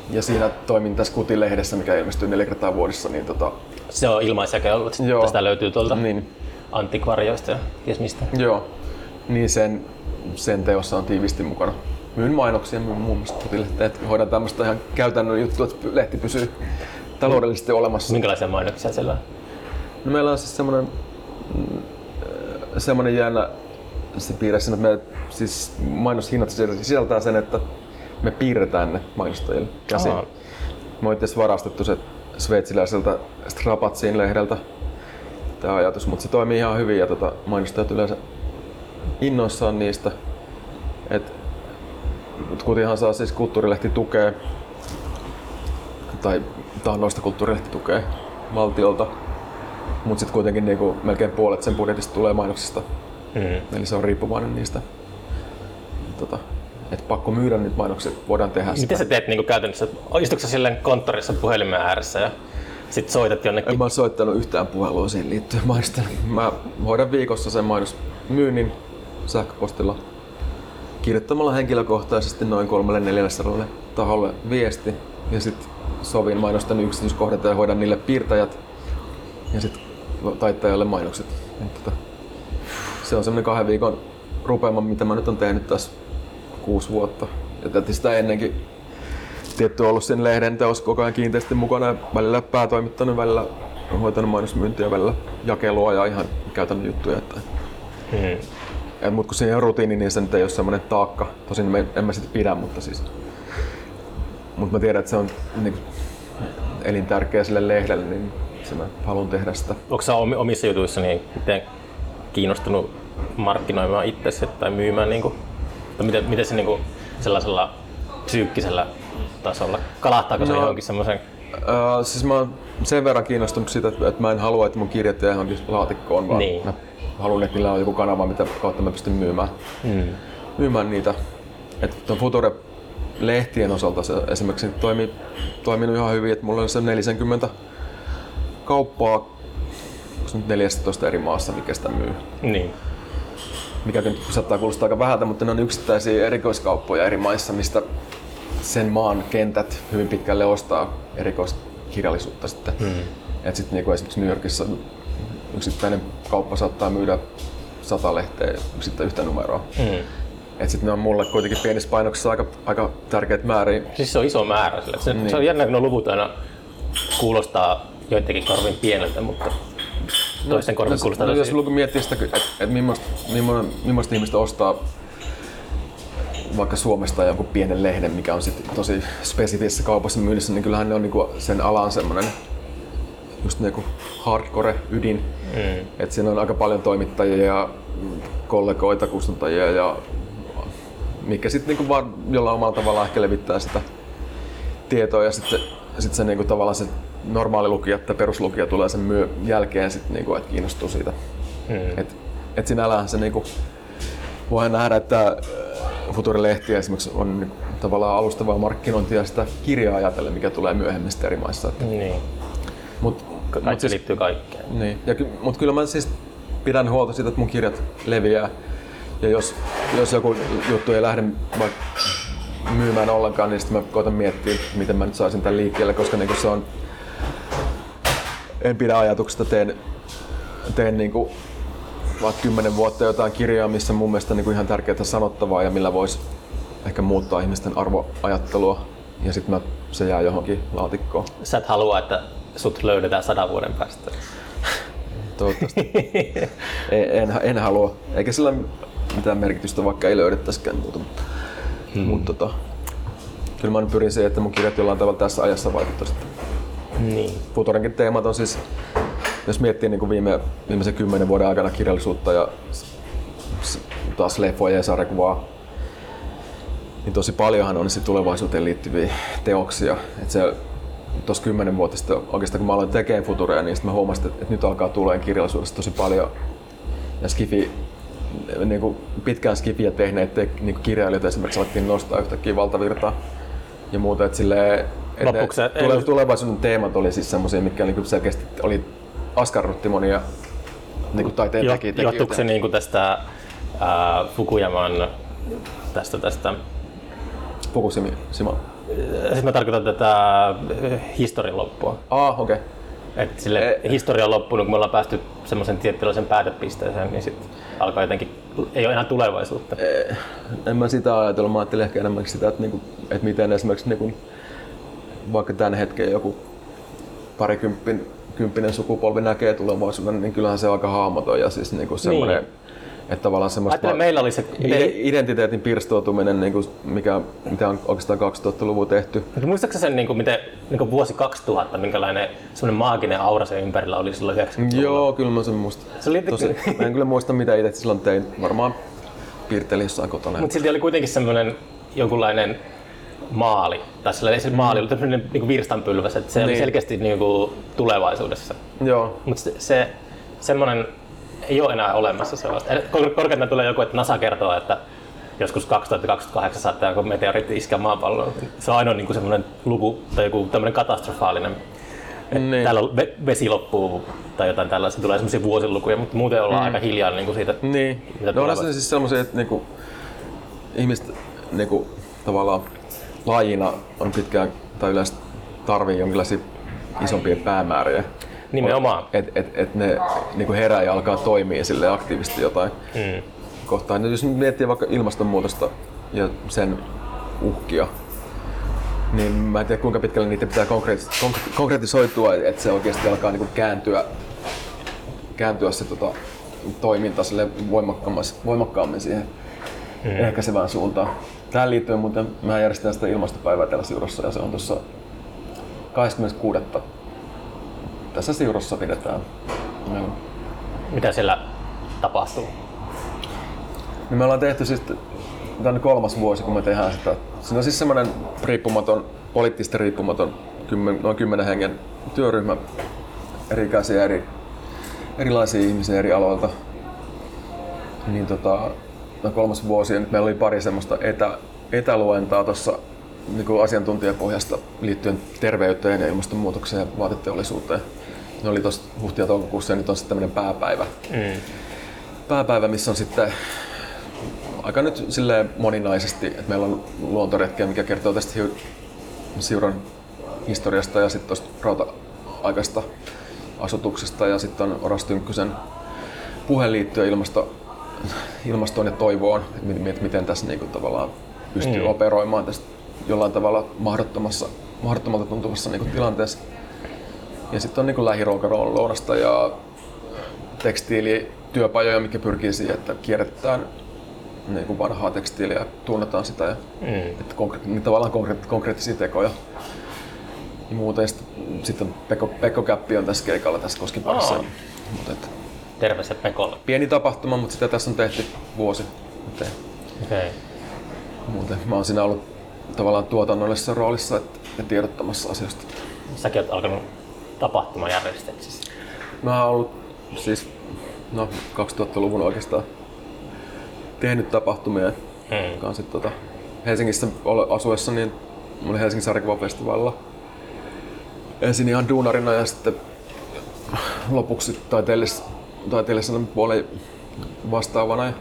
Ja siinä toimin tässä Kuti-lehdessä, mikä ilmestyy neljä kertaa vuodessa. Niin tota, Se on ilmaisjakelu, että Joo. tästä löytyy tuolta niin, antikvarjoista ja ties mistä. joo. Niin sen, sen teossa on tiivisti mukana. Myyn mainoksia myyn muun muassa Kuti-lehteen, että hoidan tämmöistä ihan käytännön juttua, että lehti pysyy taloudellisesti olemassa. Minkälaisia mainoksia siellä on? No meillä on siis semmoinen mm, semmoinen jännä se piirre siinä, että me, siis mainoshinnat sisältää sen, että me piirretään ne mainostajille käsin. Me on itse varastettu se sveitsiläiseltä Strapatsin lehdeltä tämä ajatus, mutta se toimii ihan hyvin ja tota, mainostajat yleensä innoissaan niistä. Et, Kutihan saa siis kulttuurilehti tukea tai taannoista kulttuurilehti tukea valtiolta, mutta sitten kuitenkin niinku melkein puolet sen budjetista tulee mainoksista, Mm. eli se on riippuvainen niistä. Tota, et pakko myydä nyt mainokset, voidaan tehdä sitä. Miten sä teet niin käytännössä? Istutko sä silleen konttorissa puhelimen ääressä ja sit soitat En jonnekin? mä ole soittanut yhtään puhelua siihen liittyen mainostan. Mä hoidan viikossa sen mainosmyynnin sähköpostilla kirjoittamalla henkilökohtaisesti noin kolmelle neljälle taholle viesti ja sitten sovin mainostan yksityiskohdat ja hoidan niille piirtäjät ja sitten taittajalle mainokset. Et tota, se on semmoinen kahden viikon rupeama, mitä mä nyt on tehnyt tässä kuusi vuotta. Ja tietysti sitä ennenkin tietty ollut sen lehden teos koko ajan kiinteästi mukana ja välillä päätoimittanut, välillä hoitanut mainosmyyntiä, välillä jakelua ja ihan käytännön juttuja. Että, Mm. Et, mut kun siinä on rutiini, niin se nyt ei ole semmoinen taakka. Tosin me, en mä sitä pidä, mutta siis... Mut mä tiedän, että se on niin, elintärkeä sille lehdelle, niin se mä haluan tehdä sitä. Onko sä omi- omissa jutuissa niin miten kiinnostunut markkinoimaan itsesi tai myymään? Niin kuin, tai miten, miten se niin kuin, sellaisella psyykkisellä tasolla? Kalahtaako se No. johonkin semmoisen? Öö, siis mä oon sen verran kiinnostunut siitä, että, että mä en halua, että mun kirjat jää johonkin laatikkoon, vaan Niin. mä haluan, että niillä on joku kanava, mitä kautta mä pystyn myymään, Mm. myymään niitä. Että ton Future-lehtien osalta se esimerkiksi toimii, toiminut ihan hyvin, että mulla on se 40 kauppaa nyt 14 eri maassa, mikä sitä myy. Niin. Mikä nyt saattaa kuulostaa aika vähältä, mutta ne on yksittäisiä erikoiskauppoja eri maissa, mistä sen maan kentät hyvin pitkälle ostaa erikoiskirjallisuutta sitten. Mm. Et sit niinku esimerkiksi New Yorkissa yksittäinen kauppa saattaa myydä sata lehteä sitten yhtä numeroa. Mm. Et sit ne on mulle kuitenkin pienissä painoksissa aika, aika tärkeitä määriä. Siis se on iso määrä. Sille. Se, Niin. se on jännä, kun luvut aina kuulostaa joidenkin korvin pieneltä, mutta toisten korvin kuulostaa no, tosi... jos luku miettii sitä, että et millaista, millaista, millaista ihmistä ostaa vaikka Suomesta jonkun pienen lehden, mikä on sit tosi spesifissä kaupassa myynnissä, niin kyllähän ne on niinku sen alan semmoinen just niinku hardcore ydin. Mm. Et siinä on aika paljon toimittajia ja kollegoita, kustantajia ja mikä sitten niinku vaan jollain omalla tavalla ehkä levittää sitä tietoa ja sitten sit se niinku tavallaan se normaali lukija tai peruslukija tulee sen myö jälkeen sit niinku, että kiinnostuu siitä. Mm. Et, et sinällähän se niinku, voidaan nähdä, että äh, Futurilehti esimerkiksi on niinku, tavallaan alustavaa markkinointia sitä kirjaa ajatellen, mikä tulee myöhemmin eri maissa. Niin. Mut, Kaikki mut siis, liittyy kaikkeen. Niin. Ja, mutta kyllä mä siis pidän huolta siitä, että mun kirjat leviää. Ja jos, jos joku juttu ei lähde vaikka myymään ollenkaan, niin sitten mä koitan miettiä, miten mä nyt saisin tämän liikkeelle, koska niin se on... En pidä ajatuksesta, teen, teen niin kuin vaikka kymmenen vuotta jotain kirjaa, missä mun mielestä niin kuin ihan tärkeää sanottavaa ja millä voisi ehkä muuttaa ihmisten arvoajattelua ja sitten se jää johonkin laatikkoon. Sä et halua, että sut löydetään sadan vuoden päästä. Toivottavasti. en, en, en, halua. Eikä sillä mitään merkitystä, vaikka ei löydettäisikään muuta. Hmm. Mutta tota, kyllä mä pyrin siihen, että mun kirjat jollain tavalla tässä ajassa vaikuttaisivat. Niin. Futurenkin teemat on siis, jos miettii niin kuin viime, viimeisen kymmenen vuoden aikana kirjallisuutta ja taas leffoja ja sarjakuvaa, niin tosi paljonhan on tulevaisuuteen liittyviä teoksia. Et se tuossa kymmenen vuotta sitten oikeastaan kun mä aloin tekemään Futurea, niin sitten mä huomasin, että, nyt alkaa tulee kirjallisuudesta tosi paljon. Ja Skifi, niin kuin pitkään Skifiä tehneet te, niin kuin kirjailijat esimerkiksi alettiin nostaa yhtäkkiä valtavirtaa ja muuta. Että silleen, että tule, tulevaisuuden teemat oli siis semmoisia, mitkä niin selkeästi oli askarrutti monia niin kuin taiteen jo, tekijöitä. Johtuuko se niin kuin tästä ää, Fukuyaman tästä, tästä Fukushima? Siis mä tarkoitan tätä eh, historian loppua. Ah, okei. Okay. Että sille e- historia on loppunut, kun me ollaan päästy semmoisen tietynlaisen päätepisteeseen, niin sitten alkaa jotenkin, ei ole enää tulevaisuutta. E- en mä sitä ajatellut, mä ajattelin ehkä enemmän sitä, että, niinku, että miten esimerkiksi niinku, vaikka tämän hetken joku parikymppinen sukupolvi näkee tulevaisuuden, niin kyllähän se on aika hahmoton ja siis niinku semmoinen niin että tavallaan semmoista va- meillä oli se identiteetin pirstoutuminen, niin kuin mikä, mitä on oikeastaan 2000-luvun tehty. Muistatko sen, niin kuin, miten niin kuin vuosi 2000, minkälainen semmoinen maaginen aura sen ympärillä oli silloin 90-luvulla? Joo, kyllä mä sen muistan. Se oli... Tosi, mä en kyllä muista, mitä itse silloin tein. Varmaan piirtelin jossain kotona. Mutta silti oli kuitenkin semmoinen jonkunlainen maali, tai sellainen se maali oli tämmöinen niin virstanpylväs, että se niin. oli selkeästi niin kuin tulevaisuudessa. Joo. Mutta se, se semmoinen ei ole enää olemassa sellaista. Korkeintaan tulee joku, että NASA kertoo, että joskus 2028 saattaa joku meteoriitti iskeä maapalloon. Se on ainoa niin semmoinen luku tai joku tämmöinen katastrofaalinen. Niin. Täällä vesi loppuu tai jotain tällaista, tulee semmoisia vuosilukuja, mutta muuten ollaan mm. aika hiljaa niin kuin siitä. Niin. Mitä no on se siis semmoisia, että niin kuin, ihmiset niin kuin, tavallaan lajina on pitkään tai yleensä tarvii jonkinlaisia isompia päämääriä. Nimenomaan. Että et, et ne niinku herää ja alkaa toimia sille aktiivisesti jotain mm. kohtaan. Jos miettii vaikka ilmastonmuutosta ja sen uhkia, niin mä en tiedä kuinka pitkälle niitä pitää konkretisoitua, että se oikeasti alkaa niinku kääntyä, kääntyä se tota, toiminta sille voimakkaammin, siihen mm. ehkäisevään suuntaan. Tähän liittyen muuten mä järjestän sitä ilmastopäivää täällä Siurossa ja se on tuossa 26 tässä Siurossa pidetään. No. Mitä siellä tapahtuu? Niin me ollaan tehty siis tämän kolmas vuosi, kun me tehdään sitä. Siinä on siis semmoinen riippumaton, poliittisesti riippumaton, kymmen, noin kymmenen hengen työryhmä, eri ikäisiä, eri, erilaisia ihmisiä eri aloilta. Niin tota, no kolmas vuosi ja nyt meillä oli pari semmoista etä, etäluentaa tuossa niin asiantuntijapohjasta liittyen terveyteen ja ilmastonmuutokseen ja vaateteollisuuteen ne oli tuossa huhti- ja toukokuussa ja nyt on sitten tämmöinen pääpäivä. Mm. Pääpäivä, missä on sitten aika nyt sille moninaisesti, että meillä on luontoretkiä, mikä kertoo tästä Siuran historiasta ja sitten tuosta rauta-aikaista asutuksesta ja sitten on Oras Tynkkysen puhe liittyen ilmasto, ilmastoon ja toivoon, että miten tässä niinku tavallaan pystyy mm. operoimaan tästä jollain tavalla mahdottomassa, mahdottomalta tuntuvassa niinku tilanteessa. Ja sitten on niin lähiruokaron lounasta ja tekstiilityöpajoja, mikä pyrkii siihen, että kierrätetään niin kuin vanhaa tekstiiliä ja tunnetaan sitä. Ja, Mm. että konkre- niin tavallaan konkre- konkreettisia tekoja ja muuta. Ja sitten, sitten Pekko, Pekko Käppi on tässä keikalla tässä Koskin parissa. Mutta että, Terveisiä Pekolle. pieni tapahtuma, mutta sitä tässä on tehty vuosi. Okei. Okay. muuten mä oon siinä ollut tavallaan tuotannollisessa roolissa ja tiedottamassa asioista. Säkin oot alkanut tapahtumajärjestelmissä. Mä oon ollut siis no, 2000-luvun oikeastaan tehnyt tapahtumia Mm. kanssa. Tota, Helsingissä asuessa niin mä olin Helsingin sarjakuvafestivaalilla ensin ihan duunarina ja sitten lopuksi taiteellis, taiteellisen puolen vastaavana. Ja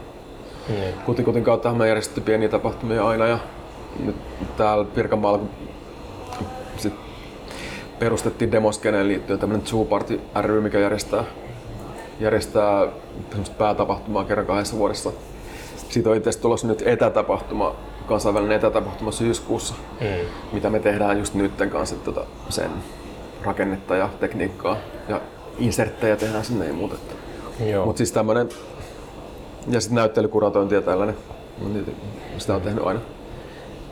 Mm. Kutikutin kautta me järjestetty pieniä tapahtumia aina ja nyt täällä Pirkanmaalla kun perustettiin Demoskeneen liittyen tämmönen Zoo Party ry, mikä järjestää, järjestää päätapahtumaa kerran kahdessa vuodessa. Siitä on itse asiassa tulossa nyt etätapahtuma, kansainvälinen etätapahtuma syyskuussa, Mm. mitä me tehdään just nytten kanssa tota, sen rakennetta ja tekniikkaa ja inserttejä tehdään sinne ja muuta. Mutta siis tämmönen, ja sitten näyttelykuratointi ja tällainen, sitä on tehnyt aina.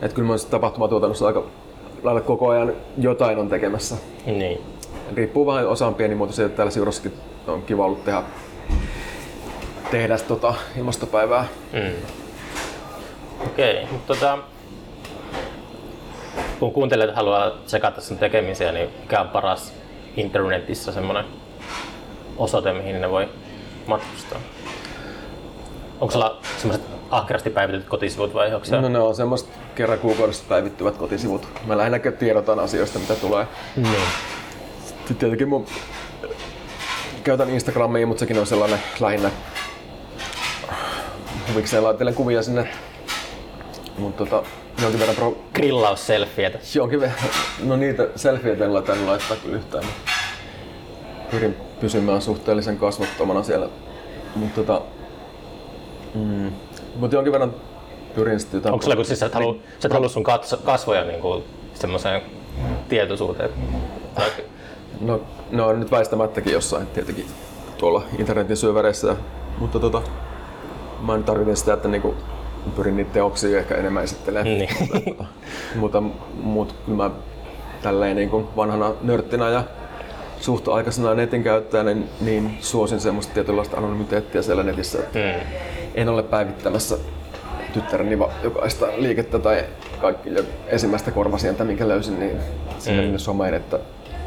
Et kyllä mä oon tapahtumatuotannossa aika lailla koko ajan jotain on tekemässä. Niin. Riippuu vähän, osa on pienimuotoisia, että täällä Siurossakin on kiva ollut tehdä, tehdä tota ilmastopäivää. Mm. Okei, okay, mutta tota, kun kuuntelijat haluaa tsekata sun tekemisiä, niin mikä on paras internetissä semmoinen osoite, mihin ne voi matkustaa? Onko sulla semmoiset ahkerasti päivitetyt kotisivut vai onko se? No ne on semmoista kerran kuukaudessa päivittyvät kotisivut. Mä lähinnä tiedotan asioista, mitä tulee. Niin. Sitten tietenkin mun käytän Instagramia, mutta sekin on sellainen lähinnä huvikseen laittelen kuvia sinne. Mutta tota, jonkin verran pro... Grillausselfietä. Jonkin verran, no niitä selfieitä en laita, en laittaa kyllä yhtään. Pyrin pysymään suhteellisen kasvottomana siellä. Mutta tota, mm, mut jonkin verran pyrin sitten jotain... Onko sulla kun siis sä et halua, sä et halua sun katso, kasvoja niinku semmoiseen tietoisuuteen? No, ne on nyt väistämättäkin jossain tietenkin tuolla internetin syövereissä, mutta tota, mä nyt tarkoitin sitä, että niinku pyrin niitä teoksia ehkä enemmän esittelemään. Niin. Mutta, mutta mut kyllä mä tälleen niinku vanhana nörttinä ja suht aikaisena netin käyttäjänä, niin, niin suosin semmoista tietynlaista anonymiteettia siellä netissä. Että mm. en ole päivittämässä tyttäreni va- jokaista liikettä tai kaikki jo ensimmäistä korvasientä, minkä löysin, niin sinne mm. someen, että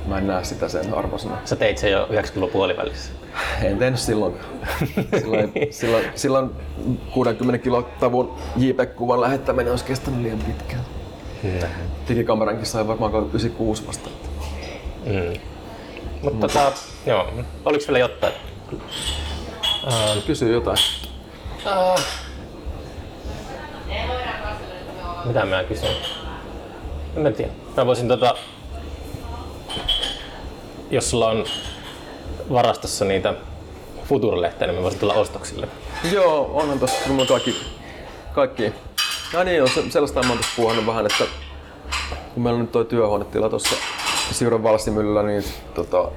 mä en näe sitä sen arvosana. Sä teit sen jo 90-luvun puolivälissä. En tehnyt silloin. Silloin, silloin, silloin 60 kilo tavun JPEG-kuvan lähettäminen olisi kestänyt liian pitkään. Digikamerankin sai varmaan 96 vasta. Mm. Mutta tota, joo, oliko vielä jotain? Kysy jotain. Mitä mä kysyn? En mä tiedä. Mä voisin tota... Jos sulla on varastossa niitä Future-lehtejä, niin mä voisin tulla ostoksille. Joo, onhan tossa mulla kaikki, kaikki. Ja niin, on se, sellaista mä oon tossa puhunut vähän, että kun meillä on nyt toi työhuonetila tuossa Siuran valssimyllyllä, niin tota,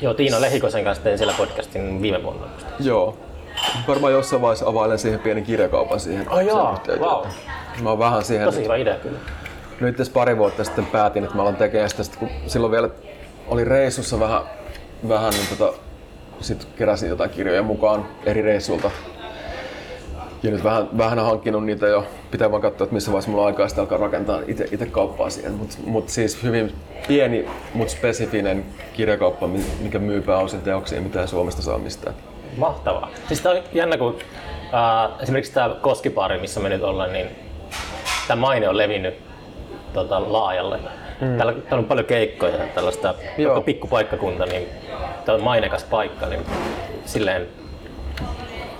Joo, Tiina Lehikosen kanssa tein siellä podcastin viime vuonna. joo. Varmaan jossain vaiheessa availen siihen pienen kirjakaupan siihen. Ai jaa, sen yhteyteen. vau. Mä oon vähän siihen Tosi hyvä idea kyllä. Nyt tässä pari vuotta sitten päätin, että mä alan tekemään sitä, sit kun silloin vielä oli reissussa vähän, vähän niin tota, sit keräsin jotain kirjoja mukaan eri reissulta. Ja nyt vähän, vähän hankkinut niitä jo. Pitää vaan katsoa, että missä vaiheessa mulla on aikaa sitten alkaa rakentaa itse, itse kauppaa siihen. Mutta mut siis hyvin pieni, mutta spesifinen kirjakauppa, mi- mikä myy pääosin teoksia, mitä Suomesta saa mistään. Mahtavaa. Siis tää on jännä, kun äh, esimerkiksi tämä Koskipaari, missä me nyt ollaan, niin tämä maine on levinnyt tota, laajalle. Mm. Täällä, täällä, on paljon keikkoja ja tällaista, Joo. joka pikkupaikkakunta, niin täällä on mainekas paikka, niin silleen,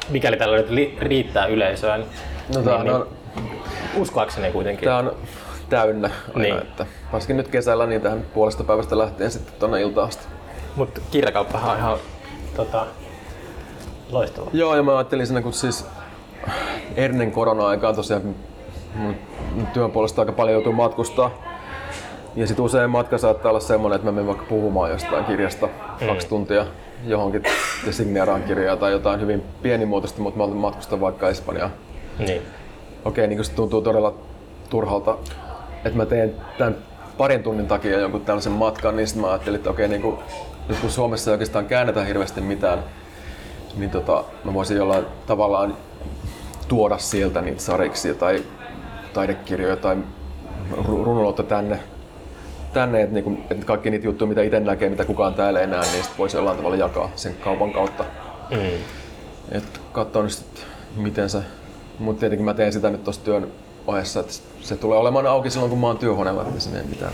mikäli täällä nyt li, riittää yleisöä, niin, No, tää niin, on- niin, uskoakseni kuitenkin. Tää on täynnä aina, Niin. että varsinkin nyt kesällä niin tähän puolesta päivästä lähtien sitten tuonne iltaan asti. Mutta kirjakauppahan on ihan tota, loistava. Joo, ja mä ajattelin siinä, kun siis ennen korona-aikaa tosiaan mun työn puolesta aika paljon joutuu matkustaa. Ja sit usein matka saattaa olla semmonen, että mä menen vaikka puhumaan jostain kirjasta mm. kaksi tuntia johonkin ja signeeraan kirjaa tai jotain hyvin pienimuotoista, mutta mä matkustan vaikka Espanjaan Niin. okei, niin se tuntuu todella turhalta, että mä teen tämän parin tunnin takia jonkun tällaisen matkan, niin sitten mä ajattelin, että okei, niin kuin, nyt kun Suomessa ei oikeastaan käännetä hirveästi mitään, niin tota, mä voisin jollain tavallaan tuoda sieltä niitä sariksia tai taidekirjoja tai ru- runoloutta tänne, tänne että, niinku, että kaikki niitä juttuja, mitä itse näkee, mitä kukaan täällä ei näe, niin sit voisi jollain tavalla jakaa sen kaupan kautta. Mm. Et katsoa nyt sit, miten se... Mutta tietenkin mä teen sitä nyt tuossa työn ohessa, että se tulee olemaan auki silloin, kun mä oon työhuoneella, että sinne ei mitään.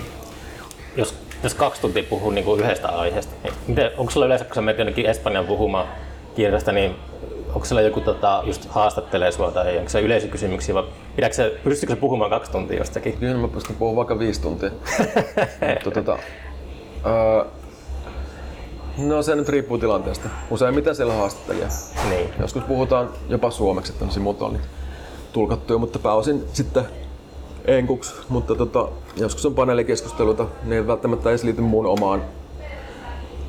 Jos, jos kaksi tuntia puhuu niin kuin yhdestä aiheesta, niin miten, onko sulla yleensä, kun sä menet jonnekin Espanjan puhumaan kirjasta, niin onko siellä joku tota, just haastattelee sua tai onko se yleisökysymyksiä vai pidätkö se, pystytkö sä puhumaan kaksi tuntia jostakin? Kyllä mä pystyn puhumaan vaikka viisi tuntia. Mutta tota, öö, no se nyt riippuu tilanteesta. Useimmiten siellä on haastattelija. Niin. Joskus puhutaan jopa suomeksi, että on simultaani tulkattuja, mutta pääosin sitten enkuksi. Mutta tota, joskus on paneelikeskusteluita, ne ei välttämättä edes liity mun omaan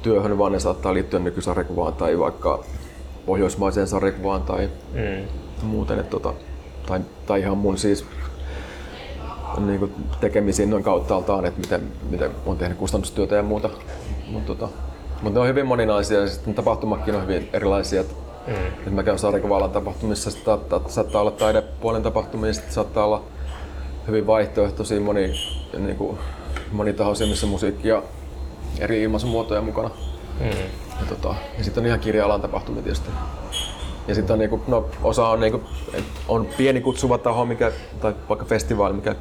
työhön, vaan ne saattaa liittyä nykysarjakuvaan tai vaikka pohjoismaiseen sarjakuvaan tai Mm. muuten. Että tota, tai, tai ihan mun siis niin kuin tekemisiin noin kauttaaltaan, että miten, miten on tehnyt kustannustyötä ja muuta. Mutta tota, mut ne on hyvin moninaisia ja sitten tapahtumakin on hyvin erilaisia. Mm. et mä käyn sarjakuva tapahtumissa, sit saattaa, saattaa olla taidepuolen tapahtumia, sit saattaa olla hyvin vaihtoehtoisia, moni, niin kuin, monitahoisia, missä musiikki ja eri ilmaisumuotoja mukana. Mm. Ja, tota, ja sitten on ihan kirja-alan tapahtumia tietysti. Ja sitten on, niinku, no, osa on, niinku, on pieni kutsuva taho, mikä, tai vaikka festivaali, mikä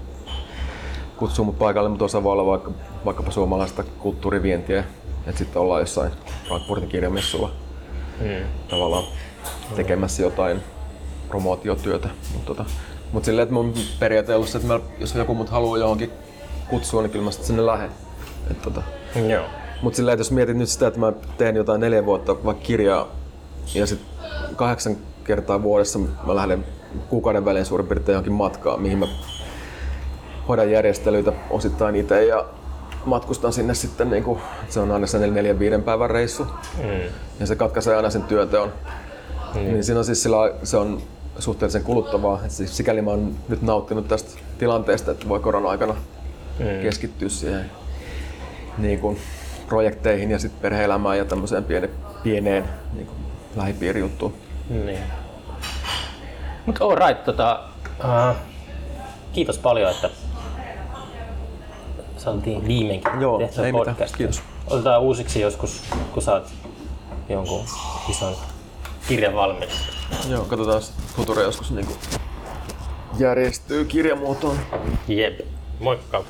kutsuu mut paikalle, mutta osa voi olla vaikka, vaikkapa suomalaista kulttuurivientiä. Että sitten ollaan jossain Frankfurtin kirjamessulla Mm. tavallaan tekemässä jotain promootiotyötä. Mutta tota, mut silleen, että mun periaate on ollut se, että mä, jos joku mut haluaa johonkin kutsua, niin kyllä mä sitten sinne lähden. Et tota, Joo. Mutta sillä että jos mietit nyt sitä, että mä teen jotain neljä vuotta vaikka kirjaa ja sitten kahdeksan kertaa vuodessa mä lähden kuukauden välein suurin piirtein johonkin matkaan, mihin mä hoidan järjestelyitä osittain itse ja matkustan sinne sitten, niin kuin, se on aina se neljän, neljän viiden päivän reissu Mm. ja se katkaisee aina sen työnteon. Mm. Niin siinä on siis sillä, se on suhteellisen kuluttavaa. Et siis sikäli mä oon nyt nauttinut tästä tilanteesta, että voi korona-aikana Mm. keskittyä siihen niin kuin, projekteihin ja sitten perhe-elämään ja tämmöiseen piene, pieneen niin kuin, lähipiirijuttuun. Niin. Mut all right, tota, uh, kiitos paljon, että saatiin viimeinkin Joo, tehtyä ei mitään. podcast. Kiitos. Otetaan uusiksi joskus, kun saat jonkun ison kirjan valmiiksi. Joo, katsotaan Future joskus niin kuin, järjestyy kirjamuotoon. Jep. Moikka.